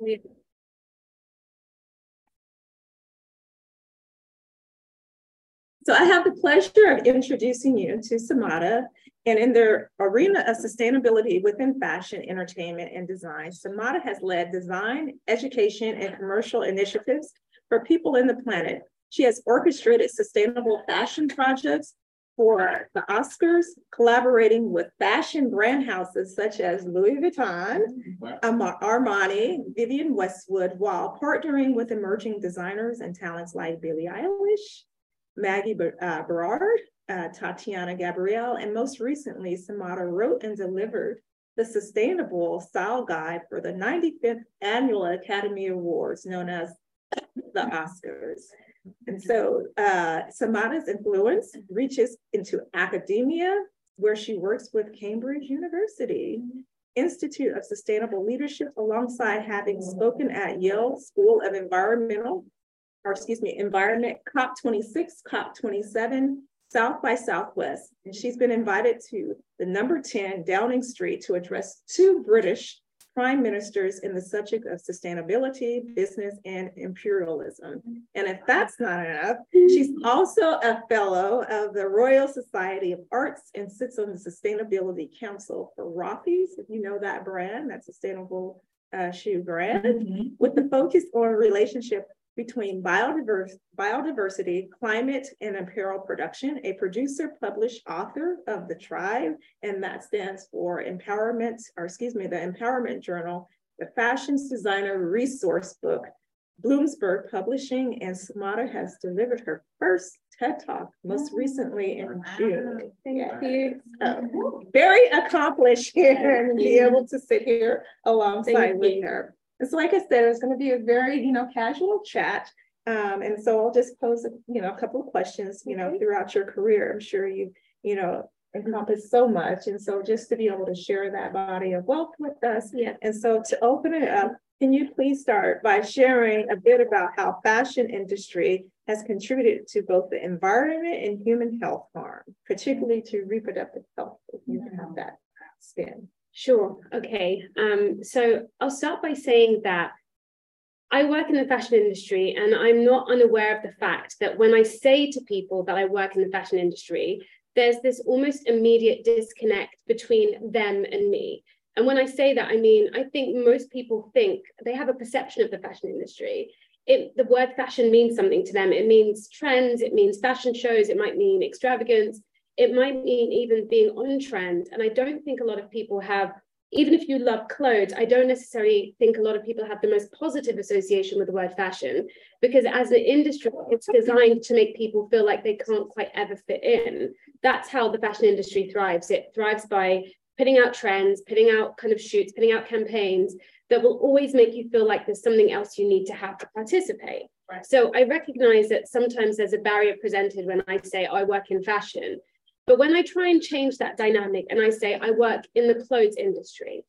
So I have the pleasure of introducing you to Samata, And in their arena of sustainability within fashion, entertainment, and design, Samata has led design, education, and commercial initiatives for people in the planet. She has orchestrated sustainable fashion projects for the Oscars, collaborating with fashion brand houses such as Louis Vuitton, Armani, Vivienne Westwood, while partnering with emerging designers and talents like Billie Eilish, Maggie uh, Berard, uh, Tatiana Gabrielle, and most recently, Samata wrote and delivered the Sustainable Style Guide for the 95th Annual Academy Awards, known as the Oscars. And so uh, Samata's influence reaches into academia, where she works with Cambridge University Institute of Sustainable Leadership, alongside having spoken at Yale School of Environmental, or excuse me, Environment COP26, COP27, South by Southwest. And she's been invited to the number 10 Downing Street to address two British prime ministers in the subject of sustainability, business, and imperialism. And if that's not enough, she's also a fellow of the Royal Society of Arts and sits on the Sustainability Council for Rothy's, if you know that brand, that sustainable uh, shoe brand, mm-hmm. with the focus on relationship between biodiverse, biodiversity, climate, and apparel production, a producer, published author of The Tribe, and that stands for Empowerment, or excuse me, the Empowerment Journal, the Fashions Designer Resource Book, Bloomsbury Publishing, and Samata has delivered her first TED Talk, most recently in June. Thank you. So, very accomplished here and be able to sit here alongside Thank with you. her. And so, like I said, it's going to be a very, you know, casual chat. Um, and so I'll just pose, a, you know, a couple of questions, you know, throughout your career. I'm sure you, you know, encompass so much. And so just to be able to share that body of wealth with us. Yeah. And so to open it up, can you please start by sharing a bit about how fashion industry has contributed to both the environment and human health harm, particularly to reproductive health, if you have that spin? Sure. Okay. Um, so I'll start by saying that I work in the fashion industry and I'm not unaware of the fact that when I say to people that I work in the fashion industry, there's this almost immediate disconnect between them and me. And when I say that, I mean, I think most people think they have a perception of the fashion industry. It, the word fashion means something to them. It means trends, it means fashion shows, it might mean extravagance, it might mean even being on trend. And I don't think a lot of people have, even if you love clothes, I don't necessarily think a lot of people have the most positive association with the word fashion because as an industry, it's designed to make people feel like they can't quite ever fit in. That's how the fashion industry thrives. It thrives by putting out trends, putting out kind of shoots, putting out campaigns that will always make you feel like there's something else you need to have to participate. Right. So I recognize that sometimes there's a barrier presented when I say oh, I work in fashion but when I try and change that dynamic and I say I work in the clothes industry,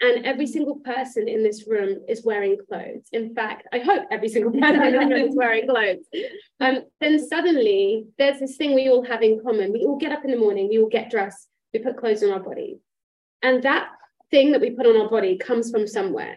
and every single person in this room is wearing clothes. In fact, I hope every single person in this room is wearing clothes. Um, then suddenly there's this thing we all have in common. We all get up in the morning, we all get dressed, we put clothes on our body. And that thing that we put on our body comes from somewhere.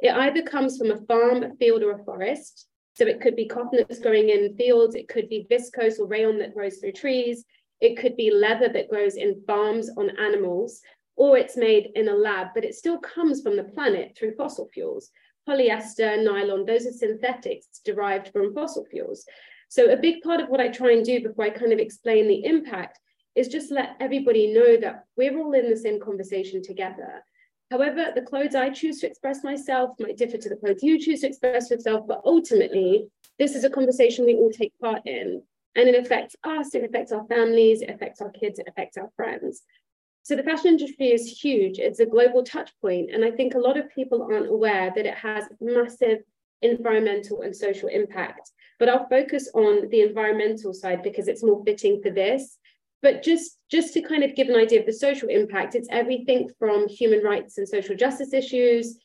It either comes from a farm, a field, or a forest. So it could be cotton that's growing in fields, it could be viscose or rayon that grows through trees, it could be leather that grows in farms on animals, or it's made in a lab, but it still comes from the planet through fossil fuels. Polyester, nylon, those are synthetics derived from fossil fuels. So a big part of what I try and do before I kind of explain the impact is just let everybody know that we're all in the same conversation together. However, the clothes I choose to express myself might differ to the clothes you choose to express yourself, but ultimately, this is a conversation we all take part in. And it affects us, it affects our families, it affects our kids, it affects our friends. So the fashion industry is huge. It's a global touch point. And I think a lot of people aren't aware that it has massive environmental and social impact. But I'll focus on the environmental side because it's more fitting for this. But just, just to kind of give an idea of the social impact, it's everything from human rights and social justice issues,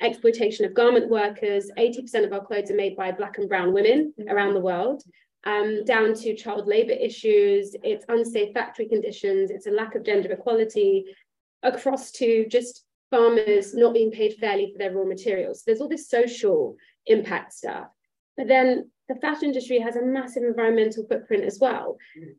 exploitation of garment workers. 80% of our clothes are made by Black and Brown women mm-hmm. around the world um, down to child labour issues, it's unsafe factory conditions, it's a lack of gender equality, across to just farmers not being paid fairly for their raw materials. There's all this social impact stuff. But then the fashion industry has a massive environmental footprint as well.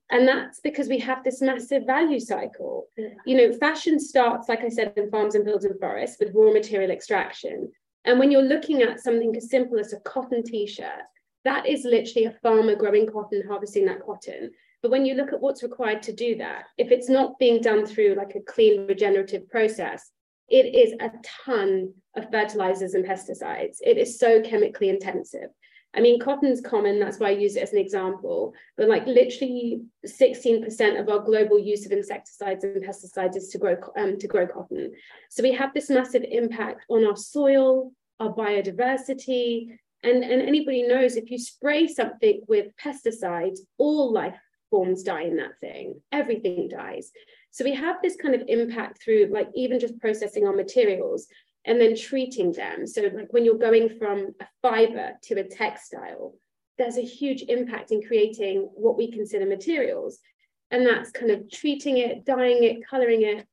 And that's because we have this massive value cycle. You know, fashion starts, like I said, in farms and fields and forests with raw material extraction. And when you're looking at something as simple as a cotton t-shirt, that is literally a farmer growing cotton, harvesting that cotton. But when you look at what's required to do that, if it's not being done through like a clean regenerative process, it is a ton of fertilizers and pesticides. It is so chemically intensive. I mean, cotton's common, that's why I use it as an example, but like literally 16% of our global use of insecticides and pesticides is to grow, um, to grow cotton. So we have this massive impact on our soil, our biodiversity, and, and anybody knows if you spray something with pesticides, all life forms die in that thing, everything dies. So we have this kind of impact through like even just processing our materials and then treating them. So, like when you're going from a fiber to a textile, there's a huge impact in creating what we consider materials. And that's kind of treating it, dyeing it, coloring it.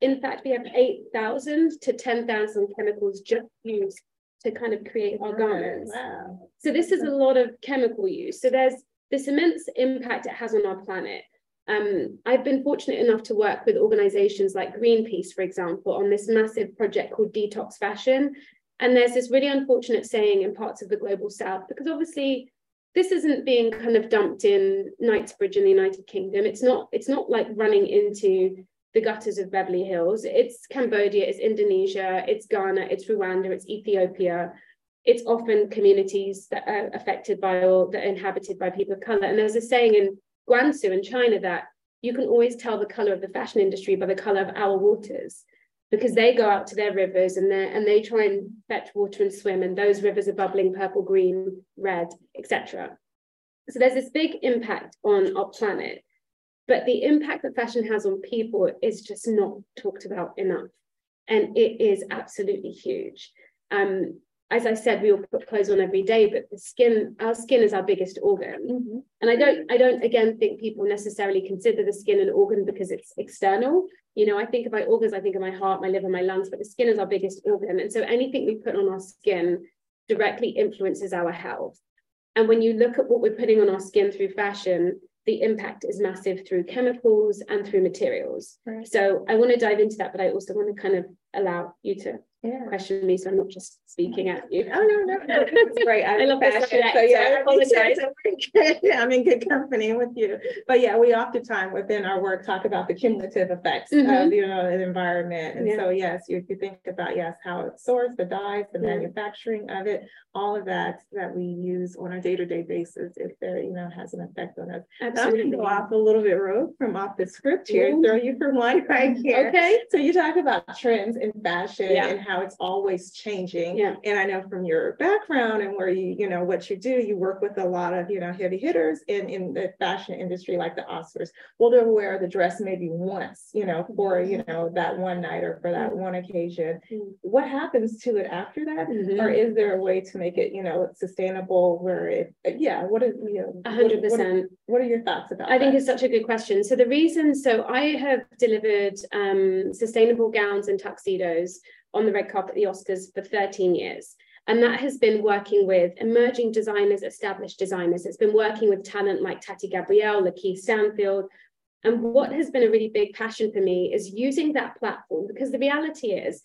In fact, we have 8,000 to 10,000 chemicals just used to kind of create our garments. Wow. So, this is a lot of chemical use. So, there's this immense impact it has on our planet. Um, I've been fortunate enough to work with organizations like Greenpeace, for example, on this massive project called Detox Fashion. And there's this really unfortunate saying in parts of the global south, because obviously this isn't being kind of dumped in Knightsbridge in the United Kingdom. It's not, it's not like running into the gutters of Beverly Hills. It's Cambodia, it's Indonesia, it's Ghana, it's Rwanda, it's Ethiopia. It's often communities that are affected by or that are inhabited by people of color. And there's a saying in Guangzhou in China that you can always tell the color of the fashion industry by the color of our waters because they go out to their rivers and and they try and fetch water and swim and those rivers are bubbling purple green red etc so there's this big impact on our planet but the impact that fashion has on people is just not talked about enough and it is absolutely huge um, as I said, we all put clothes on every day, but the skin, our skin is our biggest organ. Mm-hmm. And I don't, I don't again think people necessarily consider the skin an organ because it's external. You know, I think about organs, I think of my heart, my liver, my lungs, but the skin is our biggest organ. And so anything we put on our skin directly influences our health. And when you look at what we're putting on our skin through fashion, the impact is massive through chemicals and through materials. Right. So I want to dive into that, but I also want to kind of allow you to yeah. question me, so I'm not just speaking at you. Oh no, no, no, it's great. I, I love fashion, so yeah, I apologize. I'm in good company with you. But yeah, we oftentimes within our work talk about the cumulative effects mm-hmm. of you know the environment. And yeah. so yes, you, you think about yes, how it's sourced, the dyes, the yeah. manufacturing of it, all of that that we use on a day-to-day basis, if there, you know, has an effect on us. Absolutely. I'm gonna go off a little bit rogue from off the script here, mm-hmm. throw you for one right here. Okay. So you talk about trends in fashion yeah. and how it's always changing. Yeah. And I know from your background and where you, you know, what you do, you work with a lot of, you know, heavy hitters in, in the fashion industry, like the Oscars. Well, they'll wear the dress maybe once, you know, for, you know, that one night or for that one occasion. Mm-hmm. What happens to it after that? Mm-hmm. Or is there a way to make it, you know, sustainable where it, yeah, what is, you know, 100%. What, what, what are your thoughts about I that? think it's such a good question. So the reason, so I have delivered um, sustainable gowns and tuxedos on the red carpet at the Oscars for 13 years. And that has been working with emerging designers, established designers. It's been working with talent like Tati Gabrielle, LaKeith Stanfield. And what has been a really big passion for me is using that platform because the reality is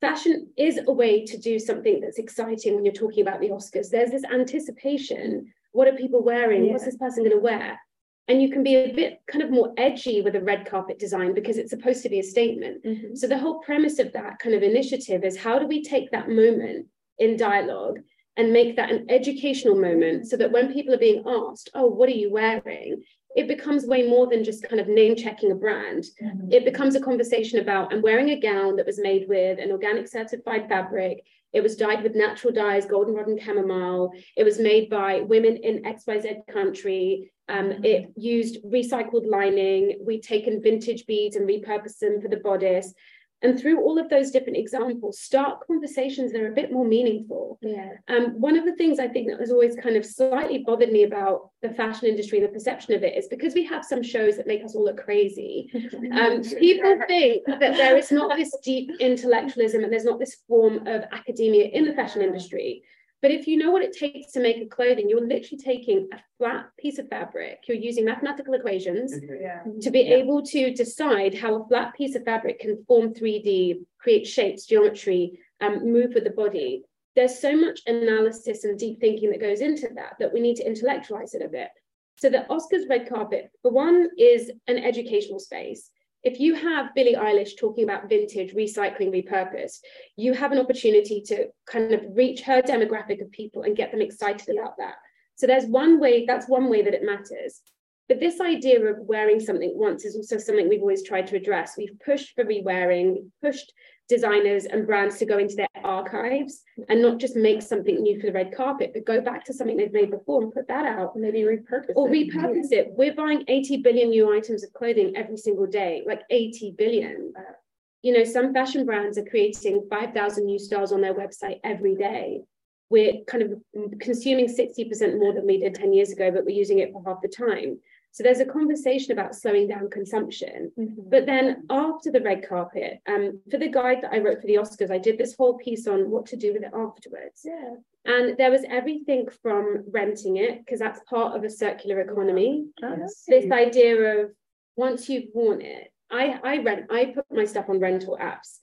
fashion is a way to do something that's exciting when you're talking about the Oscars. There's this anticipation. What are people wearing? Yeah. What's this person going to wear? And you can be a bit kind of more edgy with a red carpet design because it's supposed to be a statement. Mm-hmm. So the whole premise of that kind of initiative is how do we take that moment in dialogue and make that an educational moment so that when people are being asked, oh, what are you wearing? It becomes way more than just kind of name checking a brand. Mm-hmm. It becomes a conversation about I'm wearing a gown that was made with an organic certified fabric. It was dyed with natural dyes, goldenrod and chamomile. It was made by women in XYZ country. Um, mm-hmm. It used recycled lining. We've taken vintage beads and repurposed them for the bodice. And through all of those different examples, start conversations that are a bit more meaningful. Yeah. Um, one of the things I think that has always kind of slightly bothered me about the fashion industry and the perception of it is because we have some shows that make us all look crazy. Um, people think that there is not this deep intellectualism and there's not this form of academia in the fashion industry. But if you know what it takes to make a clothing, you're literally taking a flat piece of fabric, you're using mathematical equations Yeah. to be Yeah. able to decide how a flat piece of fabric can form 3D, create shapes, geometry, um, move with the body. There's so much analysis and deep thinking that goes into that that we need to intellectualize it a bit. So the Oscars red carpet, for one, is an educational space. If you have Billie Eilish talking about vintage, recycling, repurposed, you have an opportunity to kind of reach her demographic of people and get them excited about that. So there's one way, that's one way that it matters. But this idea of wearing something once is also something we've always tried to address. We've pushed for rewearing, we've pushed designers and brands to go into their archives and not just make something new for the red carpet, but go back to something they've made before and put that out. Maybe repurpose Or it. repurpose it. We're buying 80 billion new items of clothing every single day, like 80 billion. You know, some fashion brands are creating 5,000 new styles on their website every day. We're kind of consuming 60% more than we did 10 years ago, but we're using it for half the time. So there's a conversation about slowing down consumption. Mhm. But then after the red carpet, um, for the guide that I wrote for the Oscars, I did this whole piece on what to do with it afterwards. Yeah. And there was everything from renting it, because that's part of a circular economy. Oh, This idea of once you've worn it, I, I rent, I put my stuff on rental apps.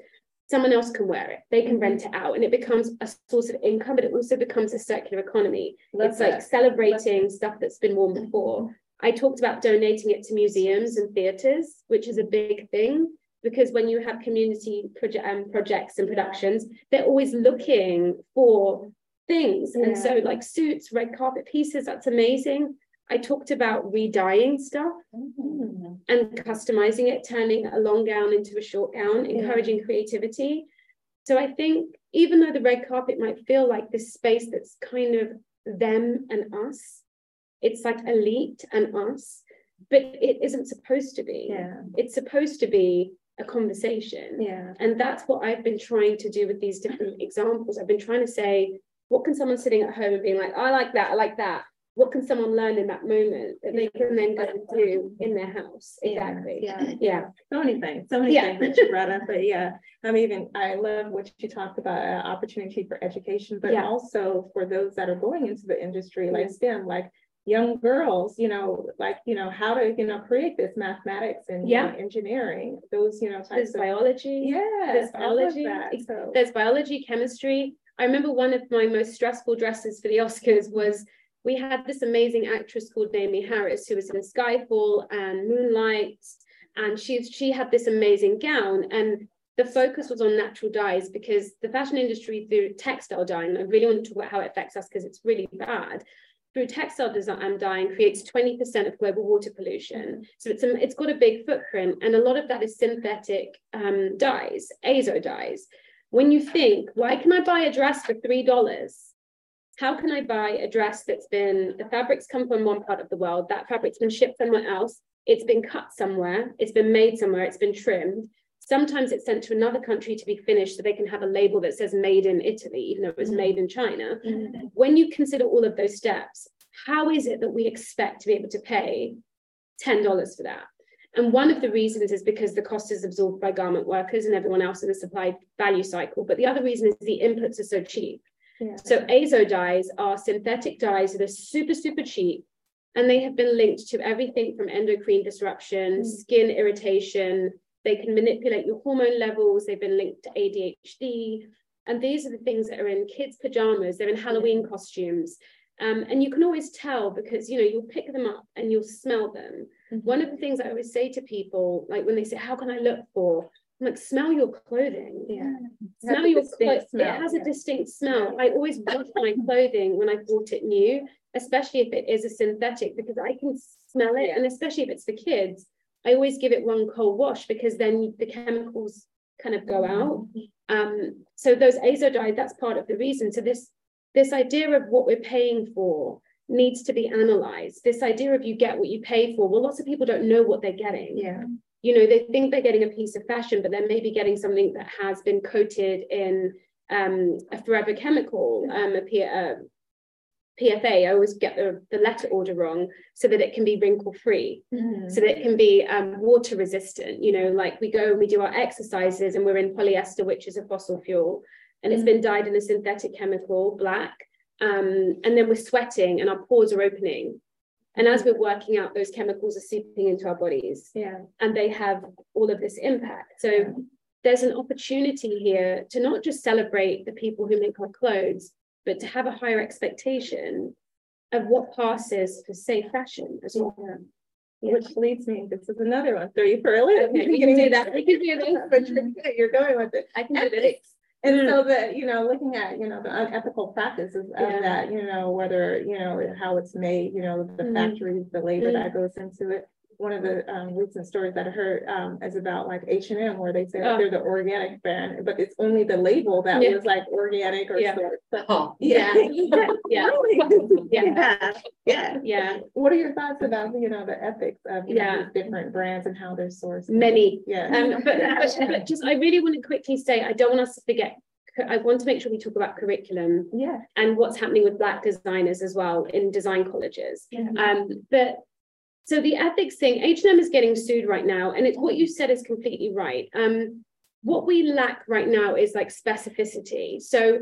Someone else can wear it, they can rent it out, and it becomes a source of income, but it also becomes a circular economy. Love it's like that. celebrating stuff that's been worn before. I talked about donating it to museums and theatres, which is a big thing because when you have community project um, projects and productions, they're always looking for things. And so, like suits, red carpet pieces, that's amazing. I talked about re-dyeing stuff Mhm. and customizing it, turning a long gown into a short gown, Yeah. encouraging creativity. So I think even though the red carpet might feel like this space that's kind of them and us, it's like elite and us, but it isn't supposed to be. Yeah. It's supposed to be a conversation. Yeah. And that's what I've been trying to do with these different examples. I've been trying to say, what can someone sitting at home and being like, I like that, I like that. What can someone learn in that moment that they can then go and do in their house? Exactly. Yeah. Yeah. So many things, so many Yeah. things that you brought up, but yeah, I'm even, I love what you talked about, uh, opportunity for education, but Yeah. also for those that are going into the industry, like Yeah. STEM, like young girls, you know, like, you know, how to, you know, create this mathematics and you know, engineering, those, you know, There's of. biology. Yeah. there's biology, ex- There's biology, chemistry. I remember one of my most stressful dresses for the Oscars was we had this amazing actress called Naomie Harris who was in Skyfall and Moonlight, and she she had this amazing gown and the focus was on natural dyes because the fashion industry through textile dyeing, I really want to talk about how it affects us because it's really bad. Through textile design dyeing creates 20% of global water pollution. So it's a, it's got a big footprint, and a lot of that is synthetic um, dyes, azo dyes. When you think, why can I buy a dress for three dollars? How can I buy a dress that's been the fabrics come from one part of the world, that fabric's been shipped somewhere else, it's been cut somewhere, it's been made somewhere, it's been trimmed. Sometimes it's sent to another country to be finished so they can have a label that says made in Italy, even though it was Mhm. made in China. Mhm. When you consider all of those steps, how is it that we expect to be able to pay $10 for that? And one of the reasons is because the cost is absorbed by garment workers and everyone else in the supply value cycle. But the other reason is the inputs are so cheap. Yeah. So azo dyes are synthetic dyes that are super, super cheap. And they have been linked to everything from endocrine disruption, Mm. skin irritation. They can manipulate your hormone levels. They've been linked to ADHD. And these are the things that are in kids' pajamas. They're in Halloween costumes. Um, and you can always tell because, you know, you'll pick them up and you'll smell them. Mhm. One of the things I always say to people, like when they say, how can I look for? I'm like, smell your clothing Yeah. smell your distinct clothes. It has yeah. a distinct smell. I always wash my clothing when I bought it new, especially if it is a synthetic, because I can smell it. And especially if it's for kids, I always give it one cold wash because then the chemicals kind of go out. Um, so those azo dyes, that's part of the reason. So this this idea of what we're paying for needs to be analyzed. This idea of you get what you pay for. Well, lots of people don't know what they're getting. Yeah. you know, they think they're getting a piece of fashion, but they're maybe getting something that has been coated in um, a forever chemical, um, a, a PFA. I always get the, the letter order wrong, so that it can be wrinkle free, mm-hmm. so that it can be um, water resistant. You know, like we go and we do our exercises, and we're in polyester, which is a fossil fuel, and it's mm-hmm. been dyed in a synthetic chemical, black. Um, and then we're sweating, and our pores are opening, and as we're working out, those chemicals are seeping into our bodies. Yeah. And they have all of this impact. So there's an opportunity here to not just celebrate the people who make our clothes, but to have a higher expectation of what passes for safe fashion as well. Yeah. Which leads me, this is another one. Throw you for a loop. Okay, we can do that. We can do this. but you're, you're going with it. I can do this. And mm. so that, you know, looking at, you know, the unethical practices of yeah. that, you know, whether, you know, how it's made, you know, the mm. factories, the labor mm. that goes into it, one of the um, recent stories that I heard um, is about like H and M, where they say oh. they're the organic brand, but it's only the label that yeah. was like organic or yeah. So, oh. yeah, yeah, yeah. yeah, yeah, yeah. What are your thoughts about you know the ethics of yeah. Know, these different brands and how they're sourced? Many, yeah. Um, but, but, but just I really want to quickly say I don't want us to forget I want to make sure we talk about curriculum yeah. and what's happening with Black designers as well in design colleges. Yeah. Um, but so the ethics thing, H&M is getting sued right now, and it's what you said is completely right. Um, what we lack right now is like specificity. So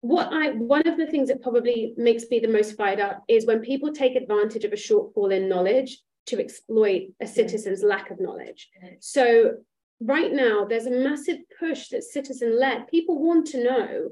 what I one of the things that probably makes me the most fired up is when people take advantage of a shortfall in knowledge to exploit a citizen's lack of knowledge. So right now there's a massive push that citizen led. People want to know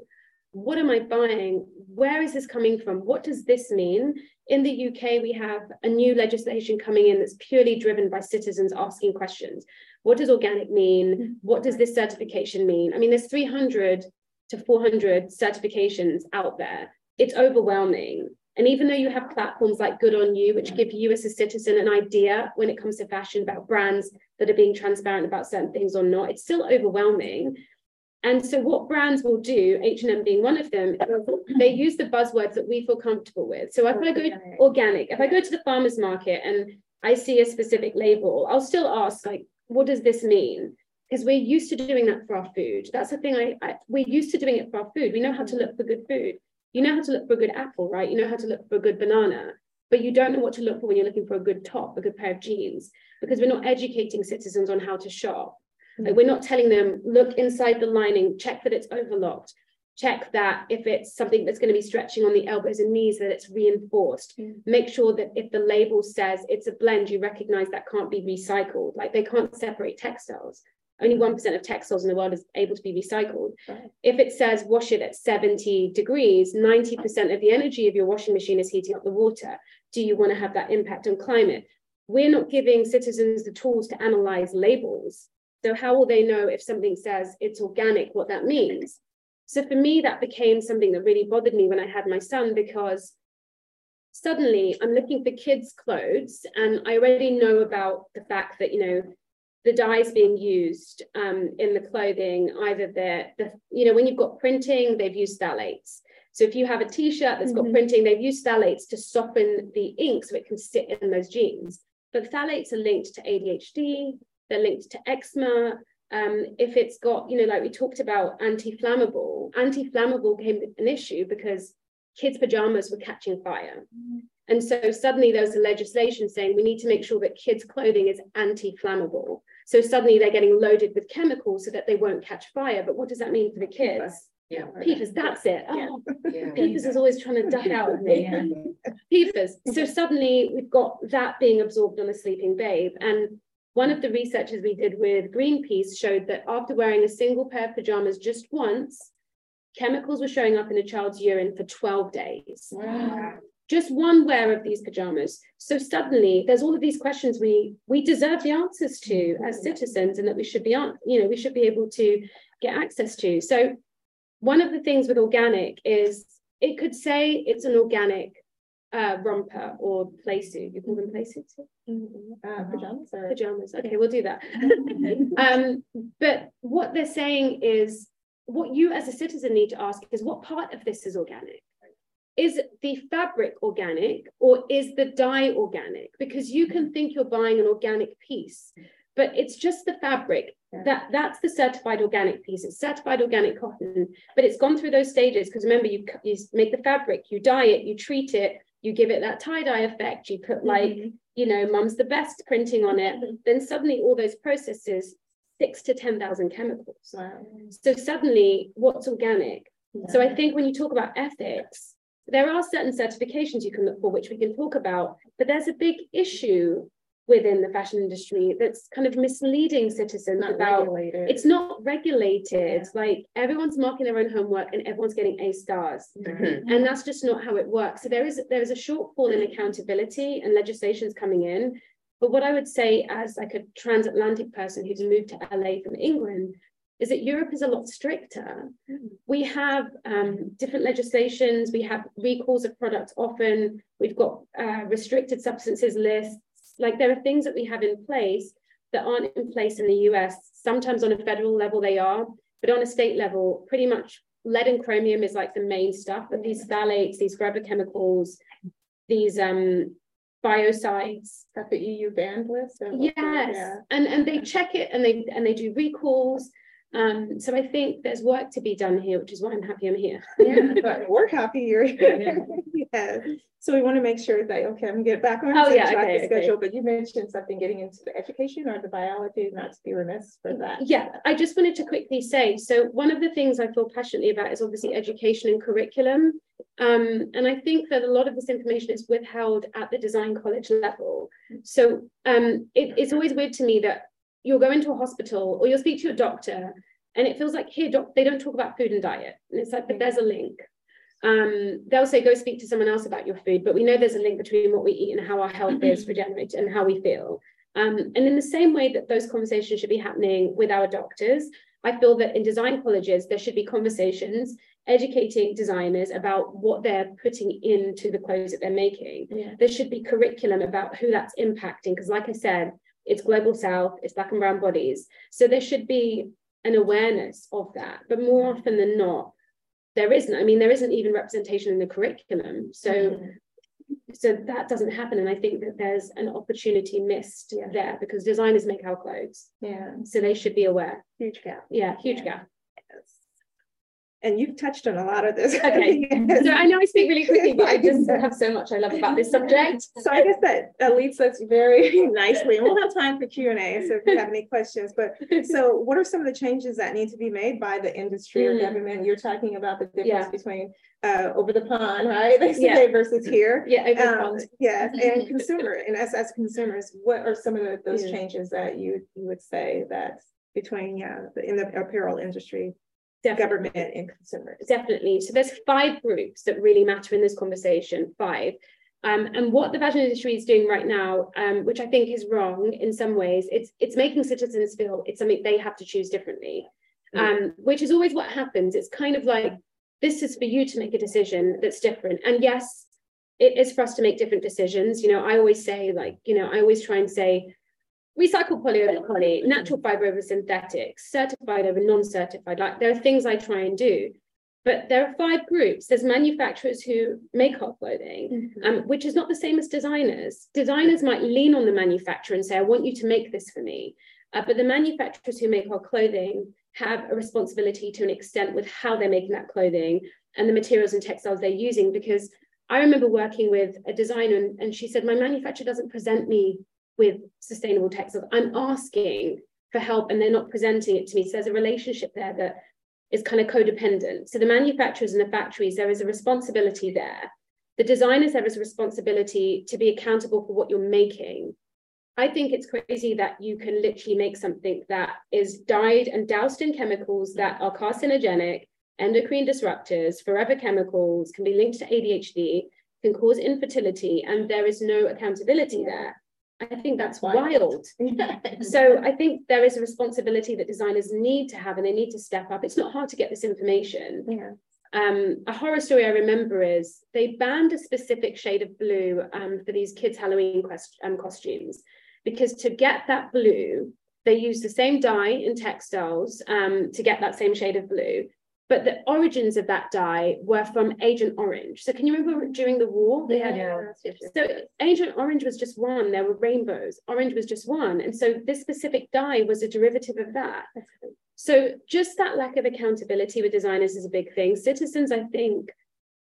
what am I buying? Where is this coming from? What does this mean? In the UK, we have a new legislation coming in that's purely driven by citizens asking questions. What does organic mean? What does this certification mean? I mean, there's 300 to 400 certifications out there. It's overwhelming. And even though you have platforms like Good on You, which give you as a citizen an idea when it comes to fashion about brands that are being transparent about certain things or not, it's still overwhelming. And so what brands will do, H&M being one of them, they use the buzzwords that we feel comfortable with. So if I go organic, if I go to the farmer's market and I see a specific label, I'll still ask like, what does this mean? Because we're used to doing that for our food. That's the thing I, I we're used to doing it for our food. We know how to look for good food. You know how to look for a good apple, right? You know how to look for a good banana, but you don't know what to look for when you're looking for a good top, a good pair of jeans, because we're not educating citizens on how to shop. Like we're not telling them, look inside the lining, check that it's overlocked, check that if it's something that's going to be stretching on the elbows and knees, that it's reinforced. Mm. Make sure that if the label says it's a blend, you recognize that can't be recycled. Like they can't separate textiles. Only 1% of textiles in the world is able to be recycled. Right. If it says wash it at 70 degrees, 90% of the energy of your washing machine is heating up the water. Do you want to have that impact on climate? We're not giving citizens the tools to analyze labels so how will they know if something says it's organic, what that means? So for me, that became something that really bothered me when I had my son because suddenly I'm looking for kids' clothes and I already know about the fact that, you know, the dyes being used um, in the clothing, either they're, the, you know, when you've got printing, they've used phthalates. So if you have a t-shirt that's got mm-hmm. printing, they've used phthalates to soften the ink so it can sit in those jeans. But phthalates are linked to ADHD, they're linked to eczema. Um, if it's got, you know, like we talked about anti-flammable, anti-flammable became an issue because kids' pajamas were catching fire. Mm. And so suddenly there was a legislation saying we need to make sure that kids' clothing is anti-flammable. So suddenly they're getting loaded with chemicals so that they won't catch fire. But what does that mean for the kids? Yeah. PFAS, that's it. Oh, yeah. PFAS is always trying to duck out of me. Yeah. PFAS. So suddenly we've got that being absorbed on a sleeping babe. And one of the researches we did with Greenpeace showed that after wearing a single pair of pajamas just once, chemicals were showing up in a child's urine for 12 days. Wow. Just one wear of these pajamas. So suddenly there's all of these questions we we deserve the answers to as mm-hmm. citizens and that we should be you know we should be able to get access to. So one of the things with organic is it could say it's an organic uh, romper or play suit. You call them play suits? Mm-hmm. Uh, pajamas or pajamas. Okay, we'll do that. um, but what they're saying is what you as a citizen need to ask is what part of this is organic? Is the fabric organic or is the dye organic? Because you can think you're buying an organic piece, but it's just the fabric. That that's the certified organic piece. It's certified organic cotton, but it's gone through those stages because remember, you you make the fabric, you dye it, you treat it, you give it that tie dye effect. You put like mm-hmm. you know, mum's the best printing on it. Mm-hmm. Then suddenly all those processes six to ten thousand chemicals. Wow. So suddenly, what's organic? Yeah. So I think when you talk about ethics, there are certain certifications you can look for, which we can talk about, but there's a big issue within the fashion industry that's kind of misleading citizens not about regulated. it's not regulated yeah. like everyone's marking their own homework and everyone's getting a stars mm-hmm. and that's just not how it works so there is there is a shortfall in accountability and legislations coming in but what i would say as like a transatlantic person who's moved to la from england is that Europe is a lot stricter. Mm. We have um, different legislations, we have recalls of products often, we've got uh, restricted substances lists, like there are things that we have in place that aren't in place in the US. Sometimes on a federal level they are, but on a state level, pretty much lead and chromium is like the main stuff. But these phthalates, these chemicals, these um biocides. Got the EU banned list. Yes, yeah. and and they check it and they and they do recalls. Um, so I think there's work to be done here, which is why I'm happy I'm here. yeah, but we're happy you're here. Yeah. So we want to make sure that okay, I'm get back on oh, yeah, okay, the schedule. But you mentioned something getting into the education or the biology, not to be remiss for that. Yeah, I just wanted to quickly say. So one of the things I feel passionately about is obviously education and curriculum. Um, and I think that a lot of this information is withheld at the design college level. So um, it, it's always weird to me that you'll go into a hospital or you'll speak to your doctor and it feels like here doc, they don't talk about food and diet and it's like but there's a link um, they'll say go speak to someone else about your food but we know there's a link between what we eat and how our health is regenerated and how we feel um, and in the same way that those conversations should be happening with our doctors i feel that in design colleges there should be conversations educating designers about what they're putting into the clothes that they're making yeah. there should be curriculum about who that's impacting because like i said it's global south, it's black and brown bodies. So there should be an awareness of that. But more often than not, there isn't. I mean, there isn't even representation in the curriculum. So mm-hmm. so that doesn't happen. And I think that there's an opportunity missed yeah. there because designers make our clothes. Yeah. So they should be aware. Huge gap. Yeah, huge yeah. gap and you've touched on a lot of this. Okay. so I know I speak really quickly, but I just have so much I love about this subject. So I guess that, leads us very nicely. And we'll have time for Q&A, so if you have any questions. But so what are some of the changes that need to be made by the industry mm. or government? You're talking about the difference yeah. between uh, over the pond, right? They say yeah. versus here. Yeah, over um, the pond. Yes, and consumer, and us as consumers, what are some of the, those yeah. changes that you, you would say that between yeah, the, in the apparel industry Definitely. government and consumers. Definitely. So there's five groups that really matter in this conversation. Five. Um, and what the fashion industry is doing right now, um, which I think is wrong in some ways, it's it's making citizens feel it's something they have to choose differently, mm. um, which is always what happens. It's kind of like this is for you to make a decision that's different. And yes, it is for us to make different decisions. You know, I always say like, you know, I always try and say recycled poly over poly, natural fiber over synthetics, certified over non-certified. Like there are things I try and do. But there are five groups. There's manufacturers who make our clothing, mm-hmm. um, which is not the same as designers. Designers might lean on the manufacturer and say, I want you to make this for me. Uh, but the manufacturers who make our clothing have a responsibility to an extent with how they're making that clothing and the materials and textiles they're using. Because I remember working with a designer and, and she said, My manufacturer doesn't present me with sustainable textiles. I'm asking for help and they're not presenting it to me. So there's a relationship there that is kind of codependent. So the manufacturers and the factories, there is a responsibility there. The designers, there is a responsibility to be accountable for what you're making. I think it's crazy that you can literally make something that is dyed and doused in chemicals that are carcinogenic, endocrine disruptors, forever chemicals, can be linked to ADHD, can cause infertility, and there is no accountability there. I think that's wild. so I think there is a responsibility that designers need to have and they need to step up. It's not hard to get this information. Yeah. Um, a horror story I remember is they banned a specific shade of blue um, for these kids' Halloween quest- um, costumes because to get that blue, they use the same dye in textiles um, to get that same shade of blue. But the origins of that dye were from Agent Orange. So can you remember during the war they had? Yeah. So Agent Orange was just one. There were rainbows. Orange was just one, and so this specific dye was a derivative of that. So just that lack of accountability with designers is a big thing. Citizens, I think,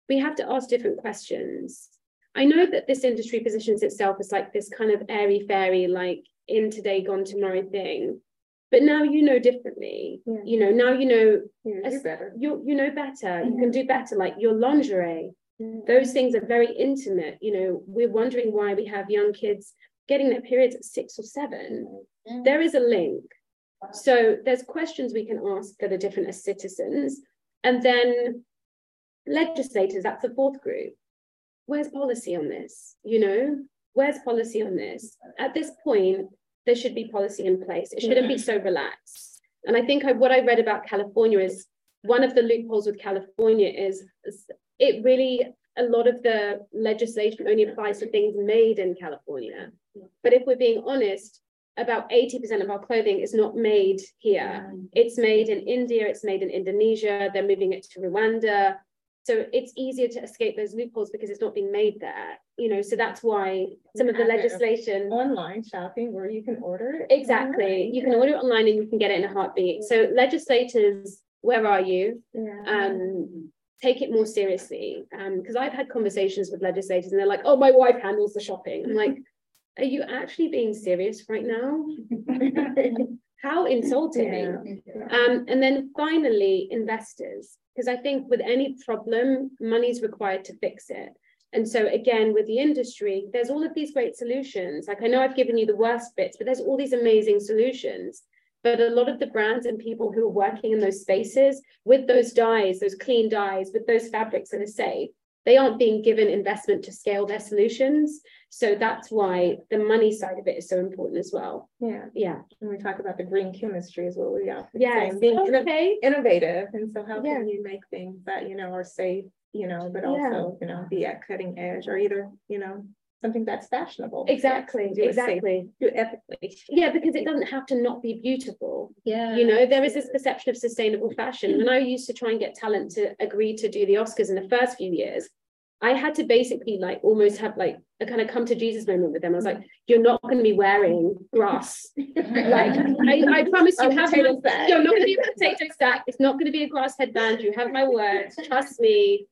we have to ask different questions. I know that this industry positions itself as like this kind of airy fairy, like in today, gone tomorrow thing. But now you know differently. Yeah. You know, now you know Yeah, you're better. you you know better. You Mhm. can do better, like your lingerie. Those things are very intimate. You know, we're wondering why we have young kids getting their periods at six or seven. There is a link. So there's questions we can ask that are different as citizens. And then legislators, that's the fourth group. Where's policy on this? You know, where's policy on this? At this point, there should be policy in place. It shouldn't be so relaxed. And I think I, what I read about California is one of the loopholes with California is, is it really, a lot of the legislation only applies to things made in California. But if we're being honest, about 80% of our clothing is not made here. It's made in India, it's made in Indonesia, they're moving it to Rwanda. So it's easier to escape those loopholes because it's not being made there. You know, so that's why some of the legislation Online shopping where you can order it. exactly you can order it online and you can get it in a heartbeat. So legislators, where are you? Yeah. Um, take it more seriously. Um, because I've had conversations with legislators and they're like, oh, my wife handles the shopping. I'm like, are you actually being serious right now? How insulting. Um, and then finally, investors, because I think with any problem, money is required to fix it. And so again, with the industry, there's all of these great solutions. Like I know I've given you the worst bits, but there's all these amazing solutions. But a lot of the brands and people who are working in those spaces with those dyes, those clean dyes, with those fabrics that are safe, they aren't being given investment to scale their solutions. So that's why the money side of it is so important as well. Yeah, Yeah. and we talk about the green chemistry is what we are Yes. saying, being inno- Okay. innovative, and so how Yeah. can you make things that, you know, are safe, you know, but Yeah. also, you know, be at cutting edge, or either, you know, something that's fashionable. Exactly. Do it safe, Exactly. Do it ethically. Yeah, because it doesn't have to not be beautiful. Yeah. You know, there is this perception of sustainable fashion. When I used to try and get talent to agree to do the Oscars in the first few years, I had to basically like almost have like a kind of come to Jesus moment with them. I was like, you're not going to be wearing grass. Like, I, I promise you, have my, sack. you're not going to be a potato sack. It's not going to be a grass headband. You have my word. Trust me.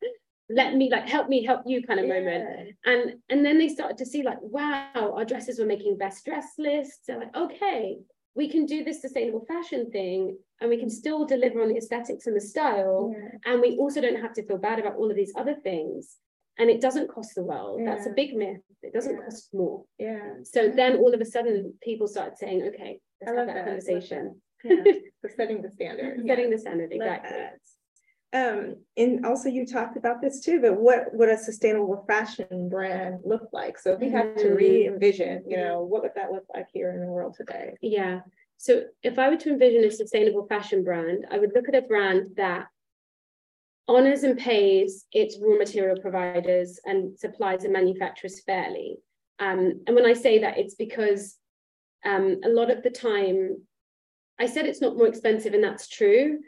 Let me like help me help you kind of moment and and then they started to see like wow our dresses were making best dress lists they're like okay we can do this sustainable fashion thing and we can still deliver on the aesthetics and the style Yeah. and we also don't have to feel bad about all of these other things and it doesn't cost the world that's a big myth it doesn't Yeah. cost more Yeah. so then all of a sudden people start saying okay let's have love that that, conversation Yeah. So setting the standard. setting the standard exactly. Um, and also you talked about this too, but what would a sustainable fashion brand look like? So if we had to Mhm. re-envision, you know, what would that look like here in the world today? Yeah. So if I were to envision a sustainable fashion brand, I would look at a brand that honors and pays its raw material providers and suppliers and manufacturers fairly. Um, and when I say that, it's because um, a lot of the time, I said it's not more expensive, and that's true.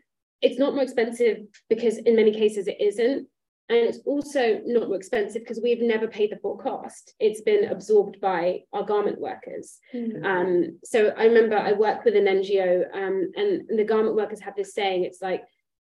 It's not more expensive because in many cases it isn't. And it's also not more expensive because we've never paid the full cost. It's been absorbed by our garment workers. Um, so I remember I work with an NGO um, and, and the garment workers have this saying, it's like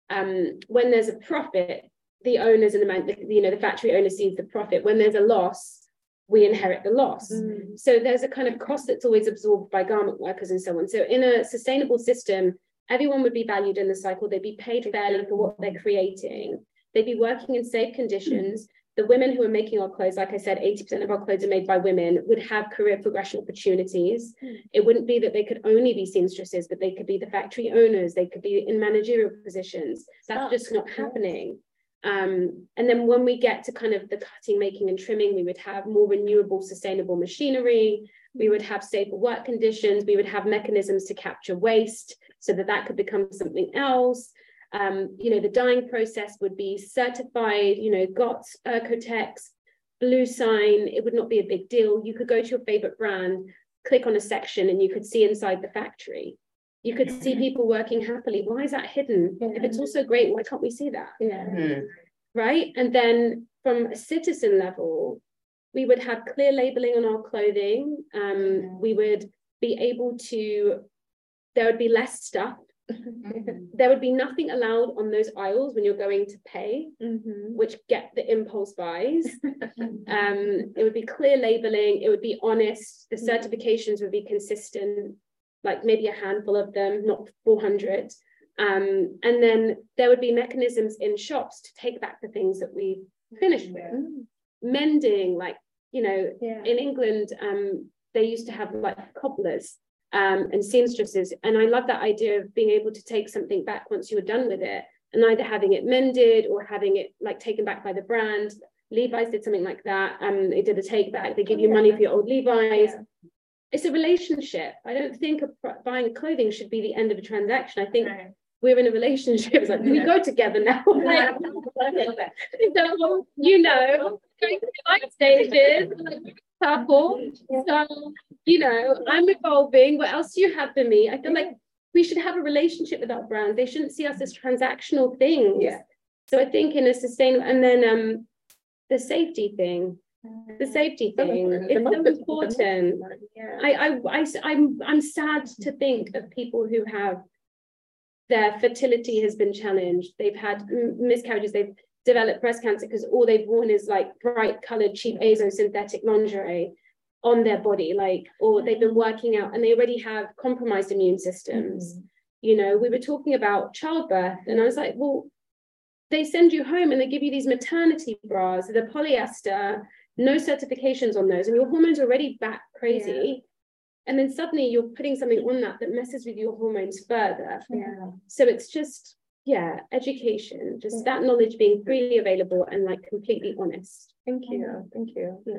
um, when there's a profit, the owners and the man, you know, the factory owner sees the profit. When there's a loss, we inherit the loss. Mm. So there's a kind of cost that's always absorbed by garment workers and so on. So in a sustainable system, everyone would be valued in the cycle. They'd be paid fairly for what they're creating. They'd be working in safe conditions. The women who are making our clothes, like I said, 80% of our clothes are made by women, would have career progression opportunities. It wouldn't be that they could only be seamstresses, but they could be the factory owners, they could be in managerial positions. That's just not happening. Um, and then when we get to kind of the cutting, making, and trimming, we would have more renewable, sustainable machinery. We would have safer work conditions. We would have mechanisms to capture waste so that that could become something else. Um, you know, the dyeing process would be certified, you know, GOTS, OEKO-TEX, blue sign. It would not be a big deal. You could go to your favorite brand, click on a section, and you could see inside the factory. You could see people working happily. Why is that hidden? Yeah. If it's also great, why can't we see that? Yeah. Mm. Right. And then from a citizen level, we would have clear labeling on our clothing. Um, we would be able to, there would be less stuff. Mm-hmm. there would be nothing allowed on those aisles when you're going to pay, mm-hmm. which get the impulse buys. um, it would be clear labeling, it would be honest, the certifications would be consistent, like maybe a handful of them, not 400. Um, and then there would be mechanisms in shops to take back the things that we finished with. Mending like you know yeah. in england um they used to have like cobblers um and seamstresses. And i love that idea of being able to take something back once you were done with it and either having it mended or having it like taken back by the brand. Levi's did something like that. Um they did a take back. They give you money for your old levi's. Yeah. it's a relationship. I don't think buying clothing should be the end of a transaction. I think right. we're in a relationship. It's like, we go together now. like, so, you know, going through life stages, couple. So, you know, I'm evolving. What else do you have for me? I feel like we should have a relationship with our brand. They shouldn't see us as transactional things. Yeah. So I think in a sustainable, and then um, the safety thing, the safety thing it's so important. I, I, I, I'm, I'm sad to think of people who have their fertility has been challenged. They've had miscarriages. They've developed breast cancer because all they've worn is like bright colored, cheap azo synthetic lingerie on their body, like, or they've been working out and they already have compromised immune systems. Mm-hmm. You know, we were talking about childbirth, and I was like, well, they send you home and they give you these maternity bras, the polyester, no certifications on those, and your hormones are already back crazy and then suddenly you're putting something on that that messes with your hormones further yeah. so it's just yeah education just that knowledge being freely available and like completely honest thank you thank you yeah.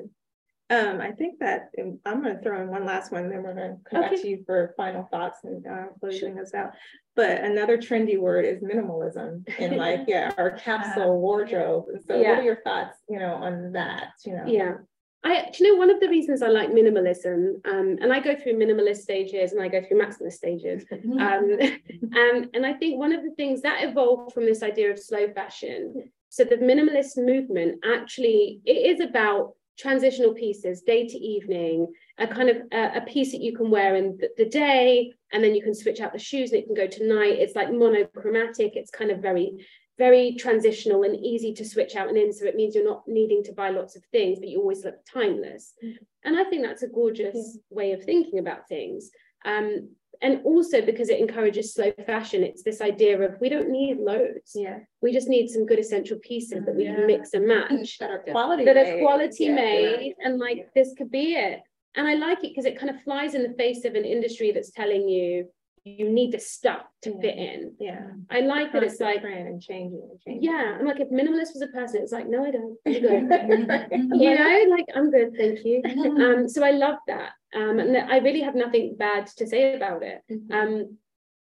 Um, I think that um, I'm going to throw in one last one, then we're going to come okay. back to you for final thoughts and uh, closing sure. us out. But another trendy word is minimalism in like, yeah, our capsule wardrobe. So, yeah. what are your thoughts, you know, on that? You know, yeah. I, you know, one of the reasons I like minimalism, um, and I go through minimalist stages and I go through maximalist stages, um, and, and I think one of the things that evolved from this idea of slow fashion. So the minimalist movement actually it is about transitional pieces, day to evening, a kind of a, a piece that you can wear in the, the, day, and then you can switch out the shoes and it can go to night. It's like monochromatic. It's kind of very very transitional and easy to switch out and in. So it means you're not needing to buy lots of things, but you always look timeless. Mm-hmm. And I think that's a gorgeous yeah. way of thinking about things. Um, and also because it encourages slow fashion, it's this idea of we don't need loads. Yeah. We just need some good essential pieces that we yeah. can mix and match. that are quality that are quality yeah. made. And like this could be it. And I like it because it kind of flies in the face of an industry that's telling you you need the stuff to yeah. fit in. Yeah. I like that it's like and changing and changing. Yeah. I'm like if minimalist was a person, it's like, no, I don't. I'm good. you know, like I'm good, thank you. Um, so I love that. Um, and I really have nothing bad to say about it. Mm-hmm. Um,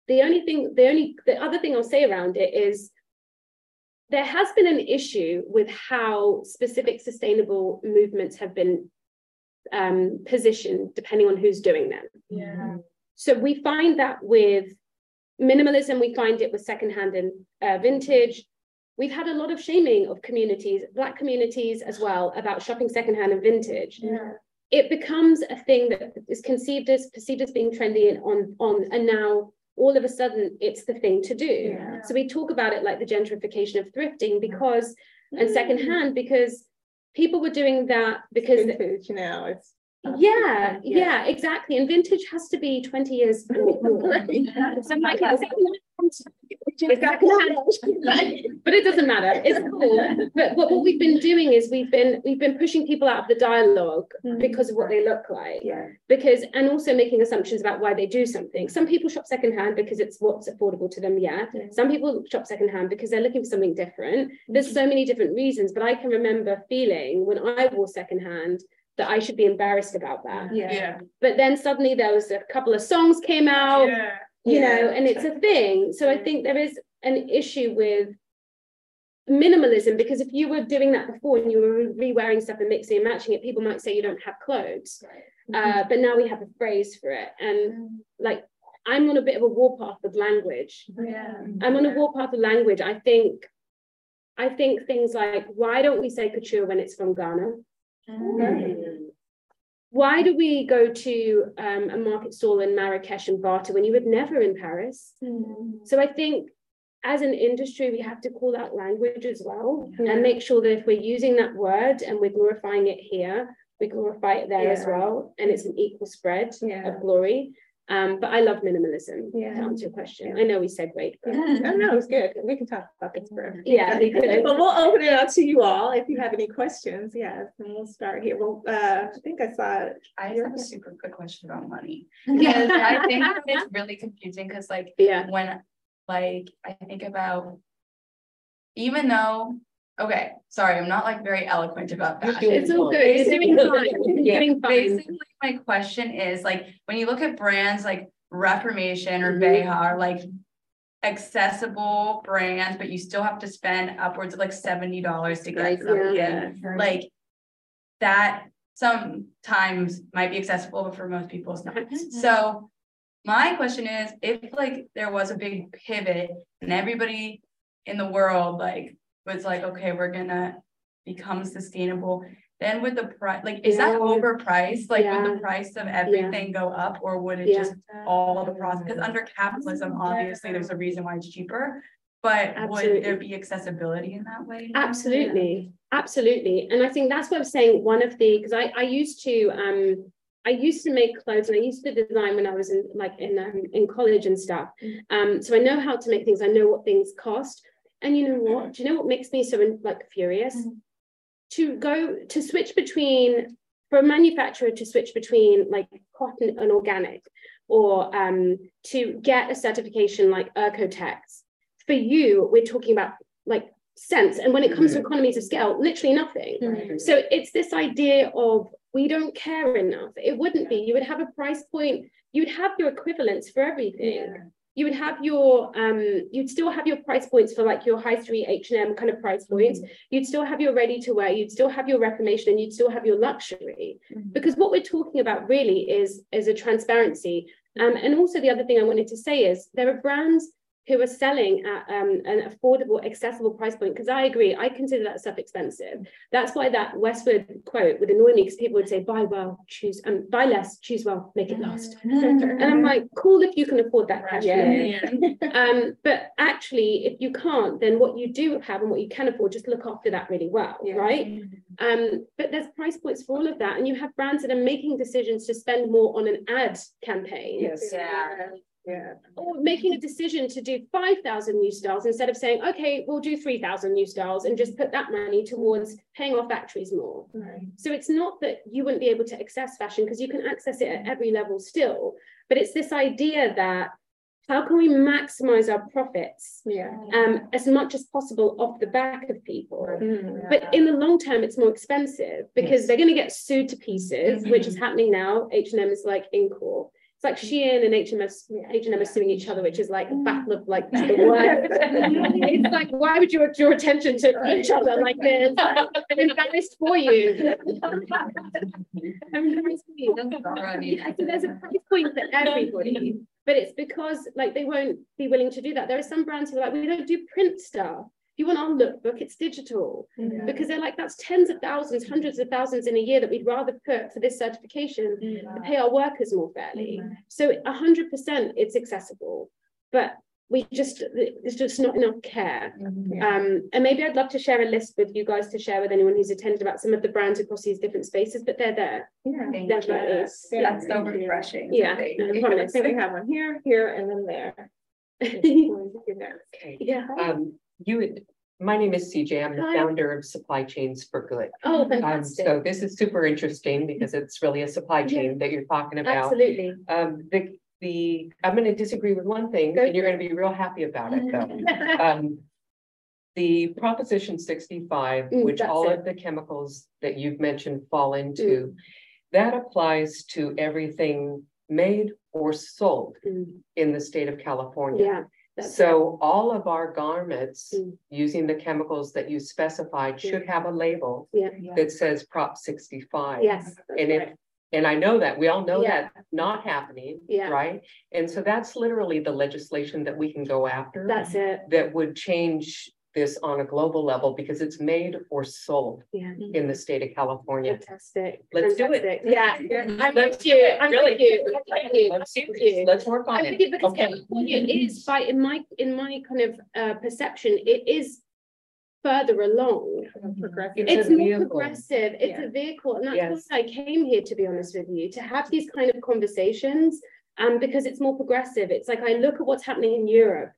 the only thing, the only the other thing I'll say around it is there has been an issue with how specific sustainable movements have been um, positioned depending on who's doing them. Yeah. So we find that with minimalism, we find it with secondhand and uh, vintage. We've had a lot of shaming of communities, Black communities as well, about shopping secondhand and vintage. Yeah. It becomes a thing that is conceived as perceived as being trendy and on on, and now all of a sudden it's the thing to do. Yeah. So we talk about it like the gentrification of thrifting because mm-hmm. and secondhand because people were doing that because vintage now it's yeah, yeah, exactly. And vintage has to be 20 years or so like, exactly. but it doesn't matter. It's cool. But, but what we've been doing is we've been we've been pushing people out of the dialogue mm. because of what they look like. Yeah. Because and also making assumptions about why they do something. Some people shop secondhand because it's what's affordable to them. Yeah. yeah. Some people shop secondhand because they're looking for something different. Mm-hmm. There's so many different reasons. But I can remember feeling when I wore secondhand that I should be embarrassed about that. Yeah. yeah. But then suddenly there was a couple of songs came out, yeah. you yeah. know, and it's a thing. So I think there is an issue with minimalism because if you were doing that before and you were re-wearing stuff and mixing and matching it, people might say you don't have clothes. Right. Uh, mm-hmm. but now we have a phrase for it. And mm. like I'm on a bit of a warpath of language. Yeah. I'm on a warpath of language. I think, I think things like, why don't we say couture when it's from Ghana? Mm. Why do we go to um, a market stall in Marrakesh and barter when you would never in Paris? Mm. So I think as an industry, we have to call out language as well Yeah. and make sure that if we're using that word and we're glorifying it here, we glorify it there as well. And it's an equal spread Yeah. of glory. Um, but I love minimalism Yeah. to answer your question. I know we segued, but I know it's good. We can talk about this forever. yeah, we could. But we'll open it up to you all if you have any questions. Yes, and we'll start here. Well, uh, I think I saw. I have a super quick question about money. Yeah. Because I think it's really confusing because like yeah. when like I think about even though, okay, sorry, I'm not like very eloquent about that. It's all good. Doing fine. You're doing fine. Basically, my question is like when you look at brands like Reformation or Mhm. Beha are like accessible brands, but you still have to spend upwards of like seventy dollars to Right, get something. yeah. Like that sometimes might be accessible, but for most people it's not. So my question is, if like there was a big pivot and everybody in the world like was like, okay, we're gonna become sustainable, then with the price, like, is that overpriced? Like, would the price of everything go up or would it Yeah. just all the process? Because under capitalism, obviously, there's a reason why it's cheaper. But would there be accessibility in that way? Absolutely, absolutely. And I think that's what I'm saying. One of the because I, I used to um I used to make clothes and I used to design when I was in like in um, in college and stuff. Um, so I know how to make things. I know what things cost. And you know what? Do you know what makes me so like furious? To go to switch between for a manufacturer to switch between like cotton and organic, or um to get a certification like OEKO-TEX. For you, we're talking about like cents. And when it comes to economies of scale, literally nothing. Mm-hmm. So it's this idea of we don't care enough. It wouldn't be. You would have a price point. You'd have your equivalents for everything. You would have your um. You'd still have your price points for like your high street H and M kind of price points. You'd still have your ready to wear. You'd still have your reformation, and you'd still have your luxury. Because what we're talking about really is is a transparency. Um, and also the other thing I wanted to say is there are brands who are selling at um, an affordable, accessible price point. Because I agree, I consider that stuff expensive. That's why that Westwood quote would annoy me because people would say, buy well, choose, um, buy less, choose well, make it last. And I'm like, cool if you can afford that cash. Yeah. Um, but actually, if you can't, then what you do have and what you can afford, just look after that really well, Yeah. right? Um, but there's price points for all of that. And you have brands that are making decisions to spend more on an ad campaign Yes. Yeah. Yeah. or making a decision to do 5,000 new styles instead of saying, okay, we'll do 3,000 new styles and just put that money towards paying off factories more. Right. So it's not that you wouldn't be able to access fashion because you can access it at every level still, but it's this idea that how can we maximize our profits Yeah. um, as much as possible off the back of people? Mm. But in the long term, it's more expensive because Yes. they're going to get sued to pieces, which is happening now. H and M is like in court. It's like Shein and H and M, H and M are suing each other, which is like mm. a battle of like the worst. it's like why would you draw attention to each other like this? I'm embarrassed for you. I'm embarrassed for you. There's a price point for everybody, but it's because like they won't be willing to do that. There are some brands who are like, we don't do print stuff. If you want our lookbook, it's digital Yeah. because they're like, that's tens of thousands, hundreds of thousands in a year that we'd rather put for this certification to pay our workers more fairly. So a hundred percent it's accessible, but we just there's just not enough care. Um, and maybe I'd love to share a list with you guys to share with anyone who's attended about some of the brands across these different spaces, but they're there. Yeah. Thank Definitely. you. Yeah. That's so refreshing. Yeah, Thank no, I promise. think we have one here, here, and then there. Okay, yeah. um, you, had- my name is CJ, I'm the Hi. founder of Supply Chains for Good. Oh, Um, fantastic. so this is super interesting because it's really a supply chain that you're talking about. Absolutely. Um, the, the, I'm gonna disagree with one thing, Go and you're gonna be real happy about it though. Um, the Proposition sixty-five, Mm, which all it. of the chemicals that you've mentioned fall into, that applies to everything made or sold Mm, in the state of California. Yeah. That's So all of our garments, Mm. using the chemicals that you specified, should have a label Yeah. that says Prop sixty-five. Yes. And if right. And I know that, we all know Yeah. that not happening, Yeah. right? And so that's literally the legislation that we can go after. That's it. That would change this on a global level because it's made or sold Yeah. in the state of California. Fantastic. Let's do it. Fantastic. Yeah. I'm Let's with you. I'm Really. with you. Thank you. Let's do Thank you. Let's work on I it. it because Okay. California is by in my in my kind of uh, perception, it is further along. Progressive. It's It's more vehicle. progressive. It's Yeah. a vehicle, and that's Yes. why I came here. To be honest with you, to have these kind of conversations, um, because it's more progressive. It's like I look at what's happening in Europe,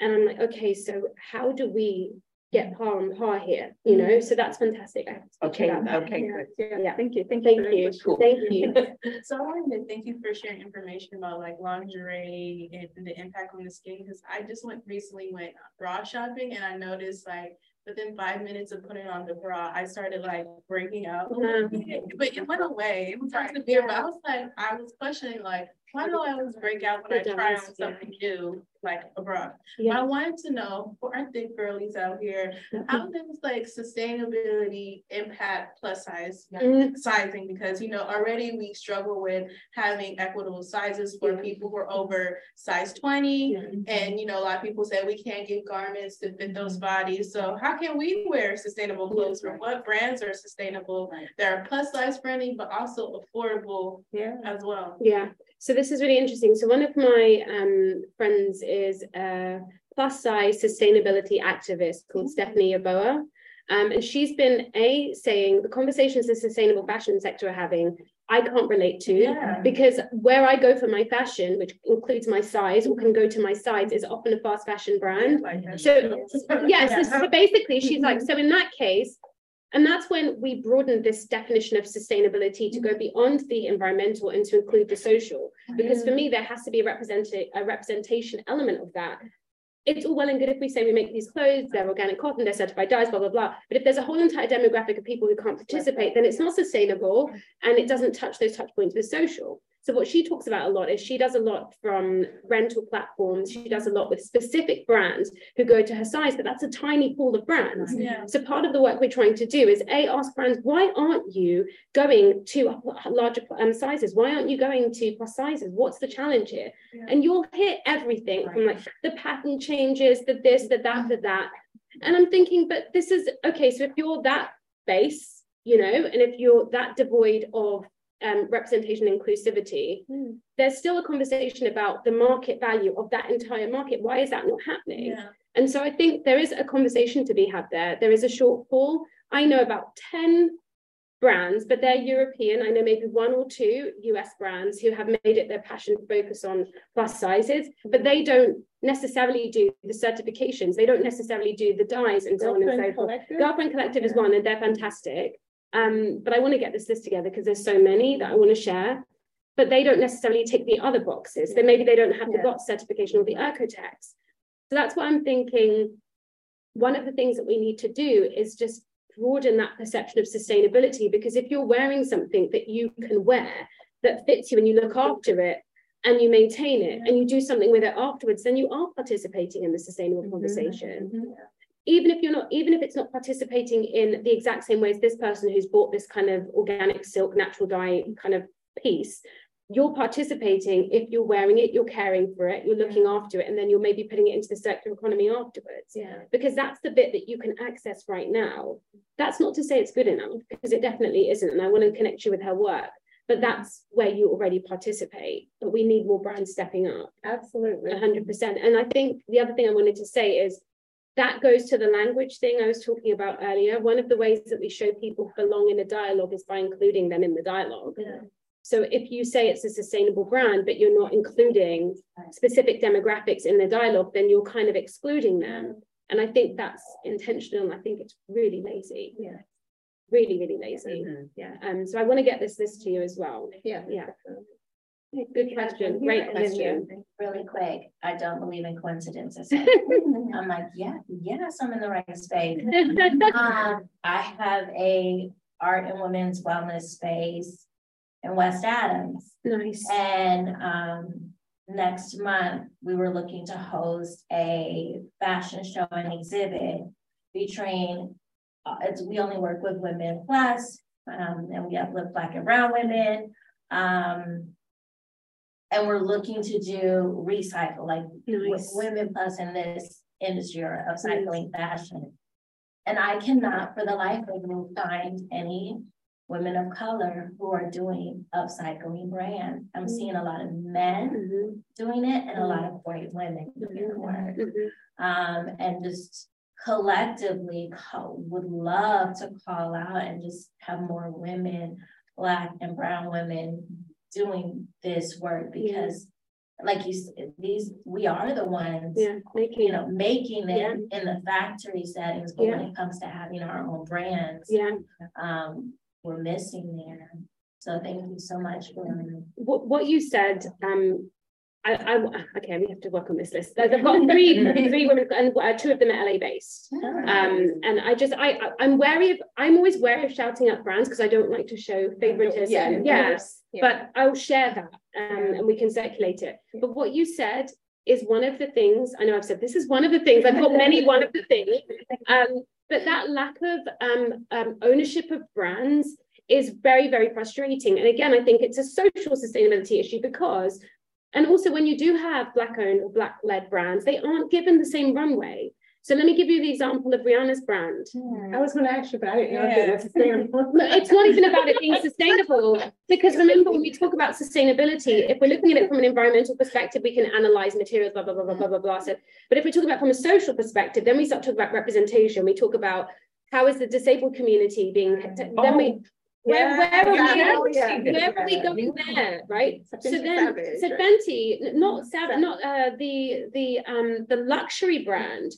and I'm like, okay, so how do we get mm-hmm. par on par here? You know, mm-hmm. so that's fantastic. I have to Okay, about that. okay, Yeah, good. yeah, Yeah. thank you, thank you. Thank very you. much. Cool. Thank you. So I wanted to thank you for sharing information about like lingerie and the impact on the skin, because I just went recently went bra shopping and I noticed like within five minutes of putting on the bra, I started like breaking out. a little bit. But it went away. It was hard to bear, but I was like, I was questioning like, why do I always break out when I try on something new, like a bra? Yeah. I wanted to know for our thick girlies out here, how does like sustainability impact plus size Mm. sizing? Because you know already we struggle with having equitable sizes for Yeah. people who are over size twenty. Yeah. And you know, a lot of people say we can't get garments to fit those bodies. So how can we wear sustainable clothes? Or what brands are sustainable that are plus size friendly but also affordable Yeah. as well? Yeah, so this is really interesting. So one of my um, friends is a plus size sustainability activist called Stephanie Yeboah. Um, and she's been a saying the conversations the sustainable fashion sector are having, I can't relate to Yeah. because where I go for my fashion, which includes my size or can go to my size, is often a fast fashion brand. So yes, so basically she's like, so in that case, and that's when we broaden this definition of sustainability to go beyond the environmental and to include the social. Because for me, there has to be a representation, a representation element of that. It's all well and good if we say we make these clothes, they're organic cotton, they're certified dyes, blah, blah, blah. But if there's a whole entire demographic of people who can't participate, then it's not sustainable and it doesn't touch those touch points with social. So what she talks about a lot is she does a lot from rental platforms. She does a lot with specific brands who go to her size, but that's a tiny pool of brands. Yeah. So part of the work we're trying to do is a ask brands why aren't you going to larger um, sizes? Why aren't you going to plus sizes? What's the challenge here? Yeah. And you'll hit everything from like the pattern changes, the this, the that, the that. And I'm thinking, but this is okay. So if you're that base, you know, and if you're that devoid of um, representation inclusivity, Mm. there's still a conversation about the market value of that entire market. Why is that not happening? Yeah. And so I think there is a conversation to be had there. There is a shortfall. I know about 10 brands, but they're European. I know maybe one or two US brands who have made it their passion to focus on plus sizes, but they don't necessarily do the certifications. They don't necessarily do the dyes and so on and so forth. Collective? Girlfriend Collective is one, and they're fantastic. Um, but I want to get this list together because there's so many that I want to share. But they don't necessarily tick the other boxes. So maybe they don't have the Yeah. GOTS certification or the OEKO-TEX. So that's what I'm thinking. One of the things that we need to do is just broaden that perception of sustainability because if you're wearing something that you can wear that fits you and you look after it and you maintain it and you do something with it afterwards, then you are participating in the sustainable Mhm. conversation Mhm. Even if you're not even if it's not participating in the exact same way as this person who's bought this kind of organic silk natural dye kind of piece you're participating if you're wearing it you're caring for it you're looking after it and then you're maybe putting it into the circular economy afterwards Yeah. because that's the bit that you can access right now that's not to say it's good enough because it definitely isn't and i want to connect you with her work but that's where you already participate but we need more brands stepping up Absolutely. hundred percent. And I think the other thing I wanted to say is that goes to the language thing I was talking about earlier. One of the ways that we show people belong in a dialogue is by including them in the dialogue. Yeah. So if you say it's a sustainable brand, but you're not including specific demographics in the dialogue, then you're kind of excluding them. And I think that's intentional. I think it's really lazy. Yeah. Really, really lazy. Mhm. Yeah. Um, so I want to get this list to you as well. Yeah. Yeah. Good question. Great question. really quick, I don't believe in coincidences. I'm like, yeah, yes, I'm in the right space. Um, I have a art and women's wellness space in West Adams. nice. And um, next month, we were looking to host a fashion show and exhibit featuring, uh, it's, we only work with women plus, um, and we uplift black and brown women. Um, and we're looking to do recycle, like Nice. women plus in this industry or upcycling fashion. And I cannot for the life of me find any women of color who are doing upcycling brands. I'm seeing a lot of men Mhm, doing it and a lot of white women doing the work. mhm. Um, and just collectively co- would love to call out and just have more women, black and brown women doing this work because like you said, these, we are the ones, Yeah, making you know, making it Yeah. in the factory settings, but when it comes to having our own brands, Yeah. um, we're missing there. So thank you so much for What, what you said, um, I, I, okay, we have to work on this list. There's- I've got three, three women and uh, two of them are LA based. Um, and I just, I, I- I'm wary of, I'm always wary of shouting out brands because I don't like to show favoritism. Yeah, Yes, yeah. but I'll share that, um, and we can circulate it. But what you said is one of the things, I know I've said this is one of the things, I've got many one of the things. Um, but that lack of, um, um, ownership of brands is very, very frustrating. And again, I think it's a social sustainability issue because, and also when you do have black owned or black led brands, they aren't given the same runway. So let me give you the example of Rihanna's brand. I was gonna ask you, but I didn't know if it was sustainable. No, it's not even about it being sustainable because remember when we talk about sustainability, if we're looking at it from an environmental perspective, we can analyze materials, blah, blah, blah, blah, blah, blah, blah. So, but if we talk about from a social perspective, then we start talking about representation. We talk about how is the disabled community being, then we, oh. Where, where are we Yeah, oh, yeah. Where are we going there, right? So then, Savage, so? Fenty, not Sav, not uh, the the um the luxury brand.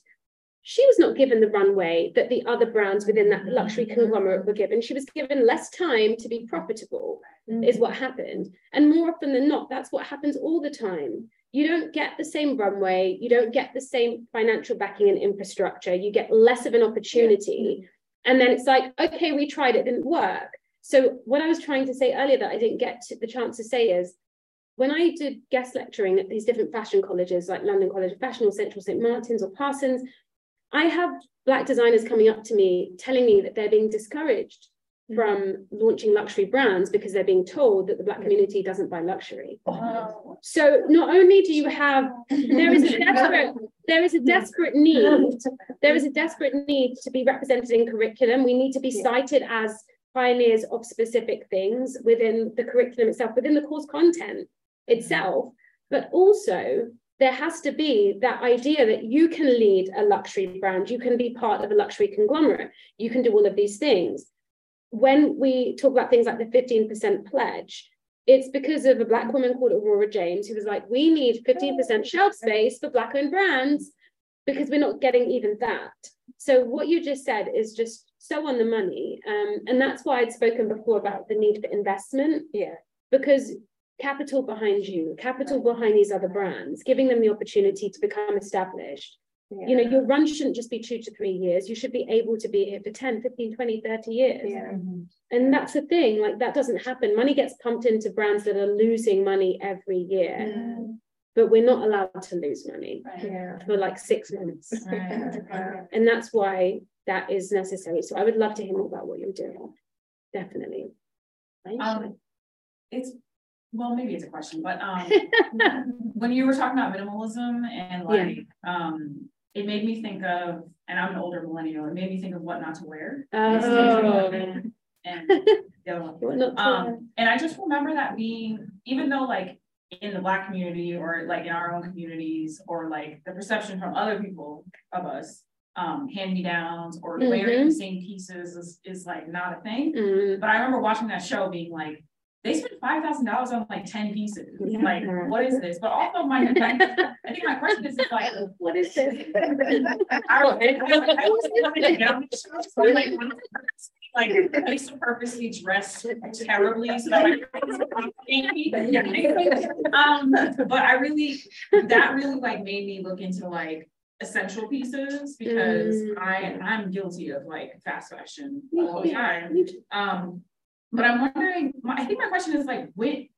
She was not given the runway that the other brands within that luxury conglomerate were given. She was given less time to be profitable, is what happened. And more often than not, that's what happens all the time. You don't get the same runway, you don't get the same financial backing and infrastructure, you get less of an opportunity. And then it's like, okay, we tried, it didn't work. So what I was trying to say earlier that I didn't get to the chance to say is when I did guest lecturing at these different fashion colleges like London College of Fashion or Central St. Martin's or Parsons, I have black designers coming up to me telling me that they're being discouraged mm-hmm. from launching luxury brands because they're being told that the black mm-hmm. community doesn't buy luxury. Oh. So not only do you have there is a desperate there is a desperate need there is a desperate need to be represented in curriculum. We need to be cited as pioneers of specific things within the curriculum itself, within the course content mm-hmm. itself, but also there has to be that idea that you can lead a luxury brand, you can be part of a luxury conglomerate, you can do all of these things. When we talk about things like the 15% pledge, it's because of a black woman called Aurora James who was like, we need 15% shelf space for black owned brands because we're not getting even that. So what you just said is just so on the money. Um, and that's why I'd spoken before about the need for investment. Yeah. Because capital behind you, capital behind these other brands, giving them the opportunity to become established. You know, your run shouldn't just be two to three years. You should be able to be here for 10, 15, 20, 30 years. Yeah. And that's the thing, like that doesn't happen. Money gets pumped into brands that are losing money every year, but we're not allowed to lose money Yeah. for like six months. Right. And that's why that is necessary. So I would love to hear more about what you're doing. Definitely. Um, it's, well, maybe it's a question, but, um, when you were talking about minimalism and Yeah. like, um, it made me think of, and I'm an older millennial, it made me think of what not to wear. Oh. And the other one. What not to- Um, and I just remember that being, even though like in the black community or like in our own communities or like the perception from other people of us, um, hand me downs or wearing the same pieces is, is like not a thing. Mm, But I remember watching that show being like, they spent five thousand dollars on like ten pieces. Yeah. Like, what is this? But also my, my- I think my question is, is like, What is this? I, I, I was wanting to get on the show, so like, like, I used to purposely dress terribly so that I um, but I really, that really like made me look into like essential pieces because Mm. I, I'm guilty of like fast fashion Me all the time. Me. Um, but I'm wondering, I think my question is like, when,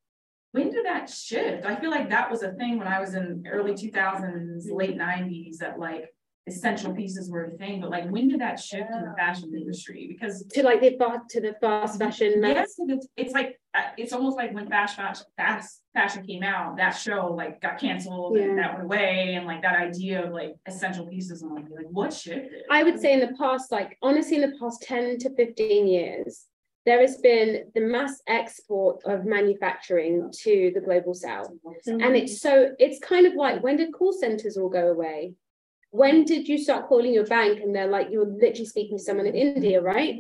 when did that shift? I feel like that was a thing when I was in early two thousands, late nineties, that like, essential pieces were a thing, but like when did that shift in the fashion industry? Because to like the fast to the fast fashion. yes, it's, it's like uh, it's almost like when fast fashion fast fashion came out, that show like got canceled Yeah. and that went away, and like that idea of like essential pieces and like, like what shifted? I would say in the past, like honestly, in the past 10 to 15 years, there has been the mass export of manufacturing to the global south. And it's so, it's kind of like when did call centers all go away? When did you start calling your bank and they're like, you're literally speaking to someone in India, right?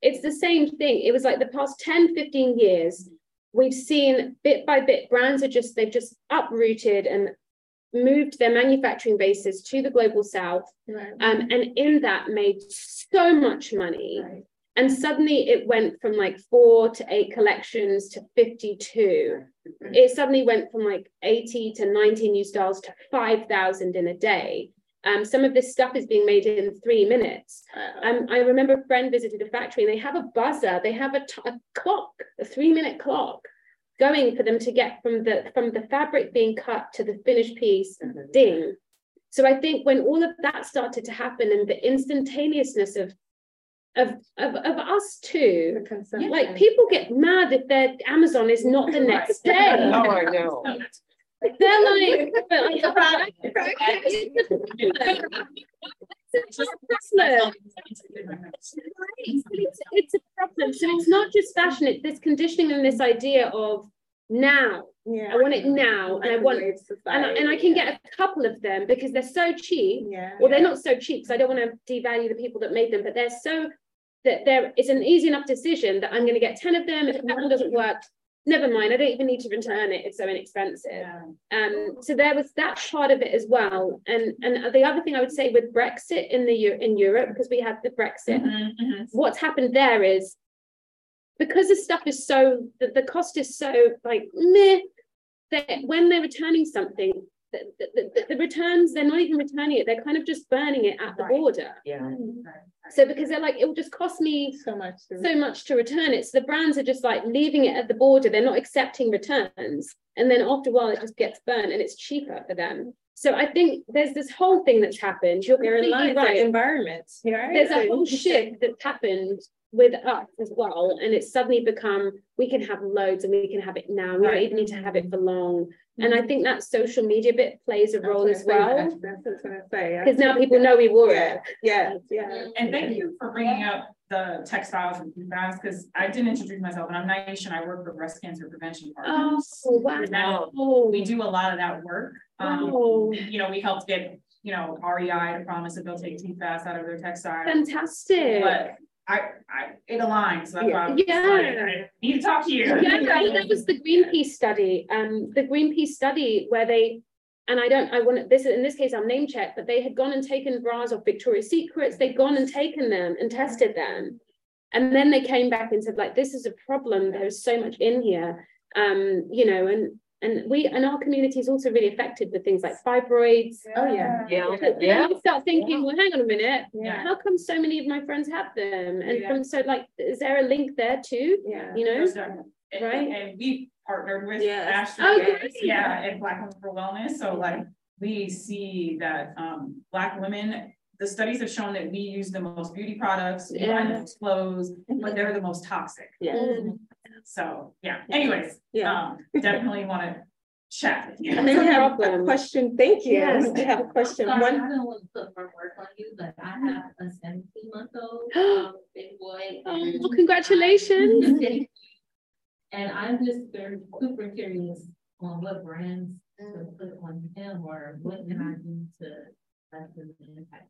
It's the same thing. It was like the past 10, 15 years, we've seen bit by bit, brands are just, they've just uprooted and moved their manufacturing bases to the global south Right. um, and in that made so much money. And suddenly it went from like four to eight collections to 52. It suddenly went from like 80 to 90 new styles to 5,000 in a day. Um, some of this stuff is being made in three minutes. Um, I remember a friend visited a factory and they have a buzzer, they have a, t- a clock, a three minute clock going for them to get from the from the fabric being cut to the finished piece ding. So I think when all of that started to happen and the instantaneousness of of of, of us too, like people get mad if their Amazon is not the next day. Oh, I know. They're like, but like, it's just Tesla. It's, a problem. So it's not just fashion, it's this conditioning and this idea of now. Yeah. I want it now. And I want Microwave and, I- and I can get a couple of them because they're so cheap. Yeah. Well, they're not so cheap because I don't want to devalue the people that made them, but they're so that there is an easy enough decision that I'm going to get 10 of them. If one doesn't work, never mind. I don't even need to return it. It's so inexpensive. Yeah. Um, so there was that part of it as well. And and the other thing I would say with Brexit in the in Europe, because we had the Brexit, Mhm, mhm. what's happened there is because the stuff is so the, the cost is so like meh, that when they're returning something, the, the, the, the returns they're not even returning it, they're kind of just burning it at the Right. border. Yeah. Mm-hmm. So because they're like, it will just cost me So much. to- so much to return it. So the brands are just like leaving it at the border. They're not accepting returns. And then after a while, it just gets burnt and it's cheaper for them. So I think there's this whole thing that's happened. You're They're in completely line for right. environments. right? There's a whole shift that's happened with us as well. And it's suddenly become we can have loads and we can have it now. We don't even need to have it for long. And I think that social media bit plays a role as well. That's that's what I was gonna say. Because now people know we wore Yeah, it. yeah, yeah. And thank you for bringing up the textiles and PFAS, because I didn't introduce myself, and I'm Naisha, and I work for breast cancer prevention Oh, wow. That- We do a lot of that work. Um, Oh. you know, we helped get, you know, REI to promise that they'll take PFAS out of their textiles. Fantastic. But I, I, it aligns, so that's why I was Yeah. like, I need to talk to you. Yeah, yeah, that was the Greenpeace study, um, the Greenpeace study where they, and I don't, I want this, in this case, I'm name check, but they had gone and taken bras of Victoria's Secrets, they'd gone and taken them and tested them. And then they came back and said, like, this is a problem, there's so much in here. Um, you know, and, and we, and our community is also really affected with things like fibroids. Oh, yeah. Yeah, But then yeah. you start thinking, well, hang on a minute, Yeah. how come so many of my friends have them? And Yeah. from, so like, is there a link there too? Yeah. You know? There's a- And, Right. and we partnered with Yes. Ashton. Oh, great. Yeah, and Black Women for Wellness, so like, we see that, um, Black women, the studies have shown that we use the most beauty products, we buy the Yeah. most clothes, but they're the most toxic. Yeah. So, yeah, anyways, Yeah. um, definitely wanna chat with you. I think we have a question. Thank you. Yes. I have a question. Sorry, One, I don't want to put more work on you, but I have a seventeen month old, um, big boy. and Oh, congratulations. And I'm just very super curious on what brands to put on him or what can I do to lessen the impact.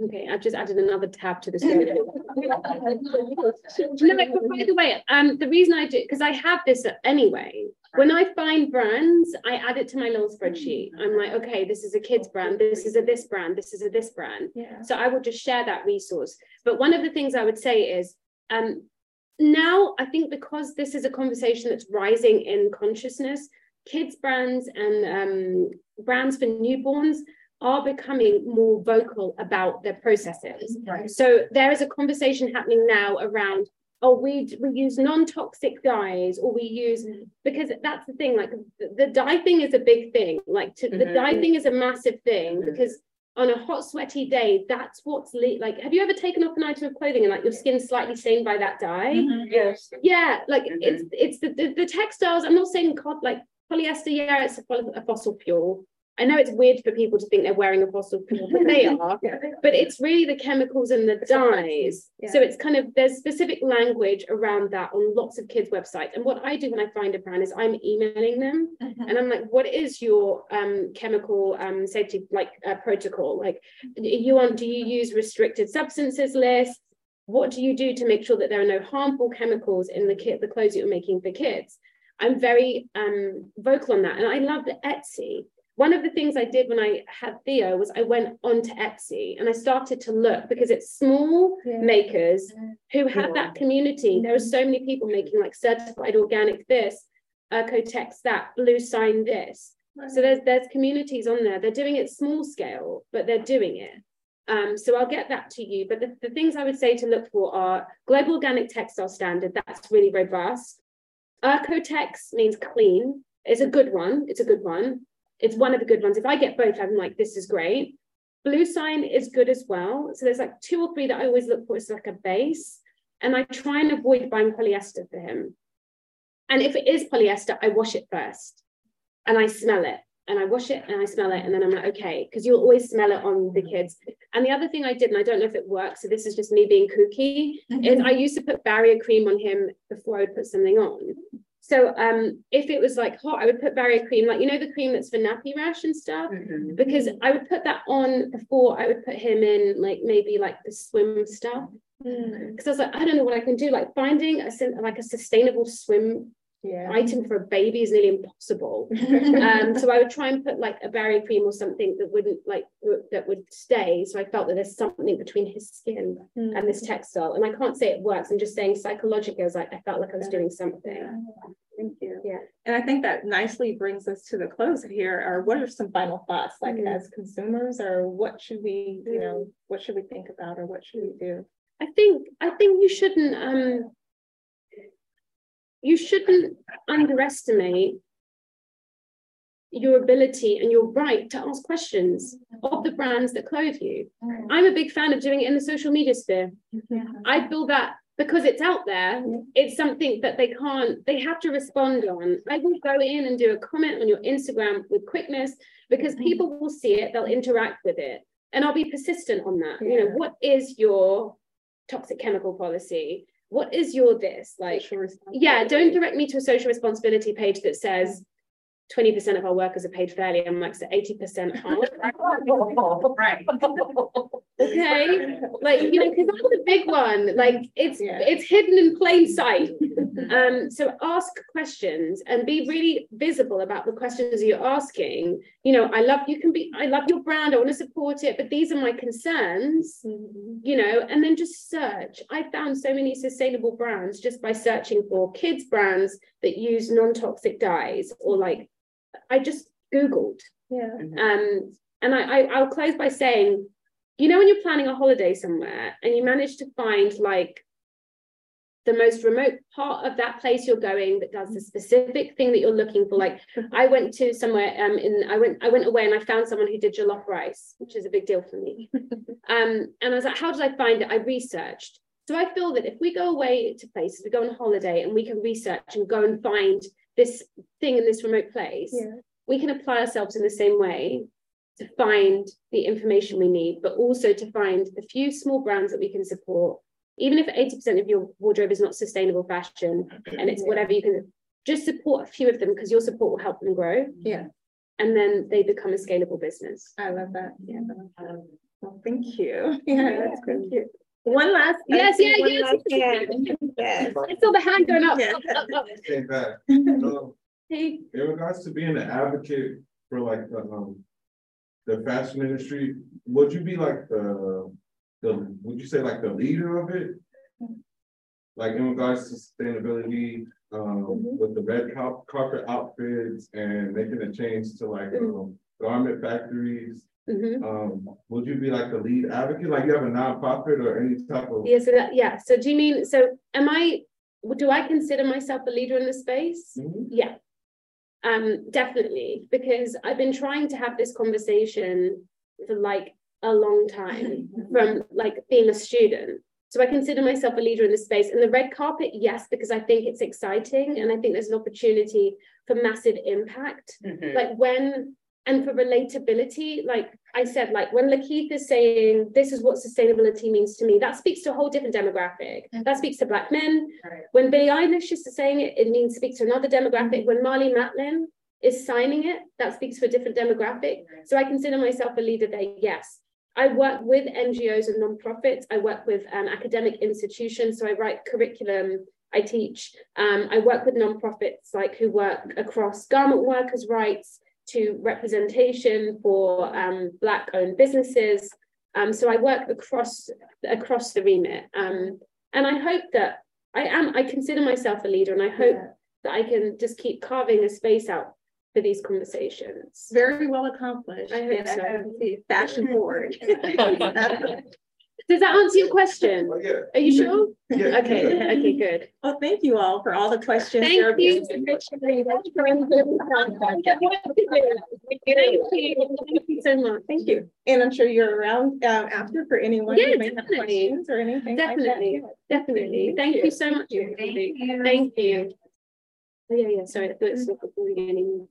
Okay, I've just added another tab to the screen. No, but by the way, um, the reason I do, because I have this anyway, when I find brands, I add it to my little spreadsheet. I'm like, okay, this is a kid's brand, this is a this brand, this is a this brand. yeah. So I will just share that resource. But one of the things I would say is, um, now I think because this is a conversation that's rising in consciousness, kids brands and um, brands for newborns are becoming more vocal about their processes. Right. So there is a conversation happening now around, oh, we we use non-toxic dyes, or we use because that's the thing. Like the, the dye thing is a big thing. Like to, the Mhm. dye thing is a massive thing Mhm. because on a hot, sweaty day, that's what's le- like. Have you ever taken off an item of clothing and like your skin's slightly stained by that dye? Yes. Yeah, like Mhm. it's it's the, the the textiles. I'm not saying cod like polyester. Yeah, it's a, a fossil fuel. I know it's weird for people to think they're wearing a fossil fuel, but they are. But it's really the chemicals and the dyes. So it's kind of there's specific language around that on lots of kids' websites. And what I do when I find a brand is I'm emailing them and I'm like, what is your um, chemical um, safety like uh, protocol? Like, you want? Do you use restricted substances lists? What do you do to make sure that there are no harmful chemicals in the kit, the clothes that you're making for kids? I'm very um, vocal on that, and I love the Etsy. One of the things I did when I had Theo was I went onto Etsy and I started to look because it's small Yeah. makers who have that community. There are so many people making like certified organic this, OEKO-TEX that, bluesign this. So there's there's communities on there. They're doing it small scale, but they're doing it. Um, so I'll get that to you. But the, the things I would say to look for are Global Organic Textile Standard. That's really robust. OEKO-TEX means clean. It's a good one. It's a good one. It's one of the good ones. If I get both, I'm like, this is great. bluesign is good as well. So there's like two or three that I always look for as like a base. And I try and avoid buying polyester for him. And if it is polyester, I wash it first and I smell it and I wash it and I smell it. And then I'm like, okay, because you'll always smell it on the kids. And the other thing I did, and I don't know if it works, so this is just me being kooky, mm-hmm. is I used to put barrier cream on him before I would put something on. So um, if it was like hot, I would put barrier cream, like you know the cream that's for nappy rash and stuff, because I would put that on before I would put him in like maybe like the swim stuff. Because I was like, I don't know what I can do. Like finding a like a sustainable swim Yeah. item for a baby is nearly impossible. um, so I would try and put like a barrier cream or something that wouldn't like w- that would stay. So I felt that there's something between his skin and this textile. And I can't say it works. I'm just saying psychologically, I was like, I felt like I was doing something. Thank you. Yeah. And I think that nicely brings us to the close here. Or what are some final thoughts, like Mhm. as consumers, or what should we, you know, what should we think about, or what should we do? I think I think you shouldn't um you shouldn't underestimate your ability and your right to ask questions of the brands that clothe you. Mm. I'm a big fan of doing it in the social media sphere. Mm-hmm. I feel that because it's out there, it's something that they can't, they have to respond on. I will go in and do a comment on your Instagram with quickness because mm. people will see it, they'll interact with it. And I'll be persistent on that. You know, what is your toxic chemical policy? What is your this? Like, yeah, don't direct me to a social responsibility page that says 20% of our workers are paid fairly. I'm like, so 80% aren't. Right. okay like you know because that's a big one like it's Yeah. it's hidden in plain sight um so ask questions and be really visible about the questions you're asking you know i love you can be i love your brand i want to support it but these are my concerns you know and then just search. I found so many sustainable brands just by searching for kids brands that use non-toxic dyes or like i just googled. Yeah. um, and I, I, I'll close by saying, you know, when you're planning a holiday somewhere and you manage to find like the most remote part of that place you're going that does the specific thing that you're looking for. Like I went to somewhere um in I went I went away and I found someone who did jollof rice, which is a big deal for me. um, and I was like, how did I find it? I researched. So I feel that if we go away to places, we go on holiday and we can research and go and find this thing in this remote place, Yeah. we can apply ourselves in the same way to find the information we need, but also to find a few small brands that we can support. Even if 80% of your wardrobe is not sustainable fashion and it's Yeah. whatever you can just support a few of them because your support will help them grow. Yeah. And then they become a scalable business. I love that. Yeah. Well, thank you. Yeah, that's thank you. One last. Yes, see yeah, one yes. last hand. Yes. I saw the hand going up. Yeah. up, up, up. Okay. So, Hey, in regards to being an advocate for like the, um, the fashion industry, would you be like the, the, would you say like the leader of it? Like in regards to sustainability, um, with the red car- carpet outfits and making a change to like, um, garment factories? mhm. Um, would you be like the lead advocate, like you have a nonprofit or any type of? Yeah, so that, yeah. So do you mean, so am I, do I consider myself a leader in the space? Mhm. Yeah. Um, definitely, because I've been trying to have this conversation for like a long time from like being a student. So I consider myself a leader in the space. And the red carpet, yes, because I think it's exciting and I think there's an opportunity for massive impact. Mhm. Like when and for relatability, like I said, like when LaKeith is saying this is what sustainability means to me, that speaks to a whole different demographic. That speaks to black men. Right. When Billie Eilish is saying it, it means speaks to another demographic. When Marlee Matlin is signing it, that speaks to a different demographic. So I consider myself a leader there, yes. I work with NGOs and nonprofits. I work with um, academic institutions. So I write curriculum, I teach. Um, I work with nonprofits like who work across garment workers' rights to representation for um, Black owned businesses. Um, so I work across across the remit. Um, and I hope that I am, I consider myself a leader and I hope that I can just keep carving a space out for these conversations. Very well accomplished. I hope And so. Fashion forward. Does that answer your question? Oh, yeah. Are you sure? Yeah. Okay, okay, good. Well, thank you all for all the questions. Thank They're you. beautiful. Thank you. Thank you so much. Thank you. And I'm sure you're around um, after for anyone Yeah, who may have questions or anything like that. Definitely, definitely. Thank you so much. Thank you. Thank you. Oh, yeah, yeah, sorry, I thought it was the beginning.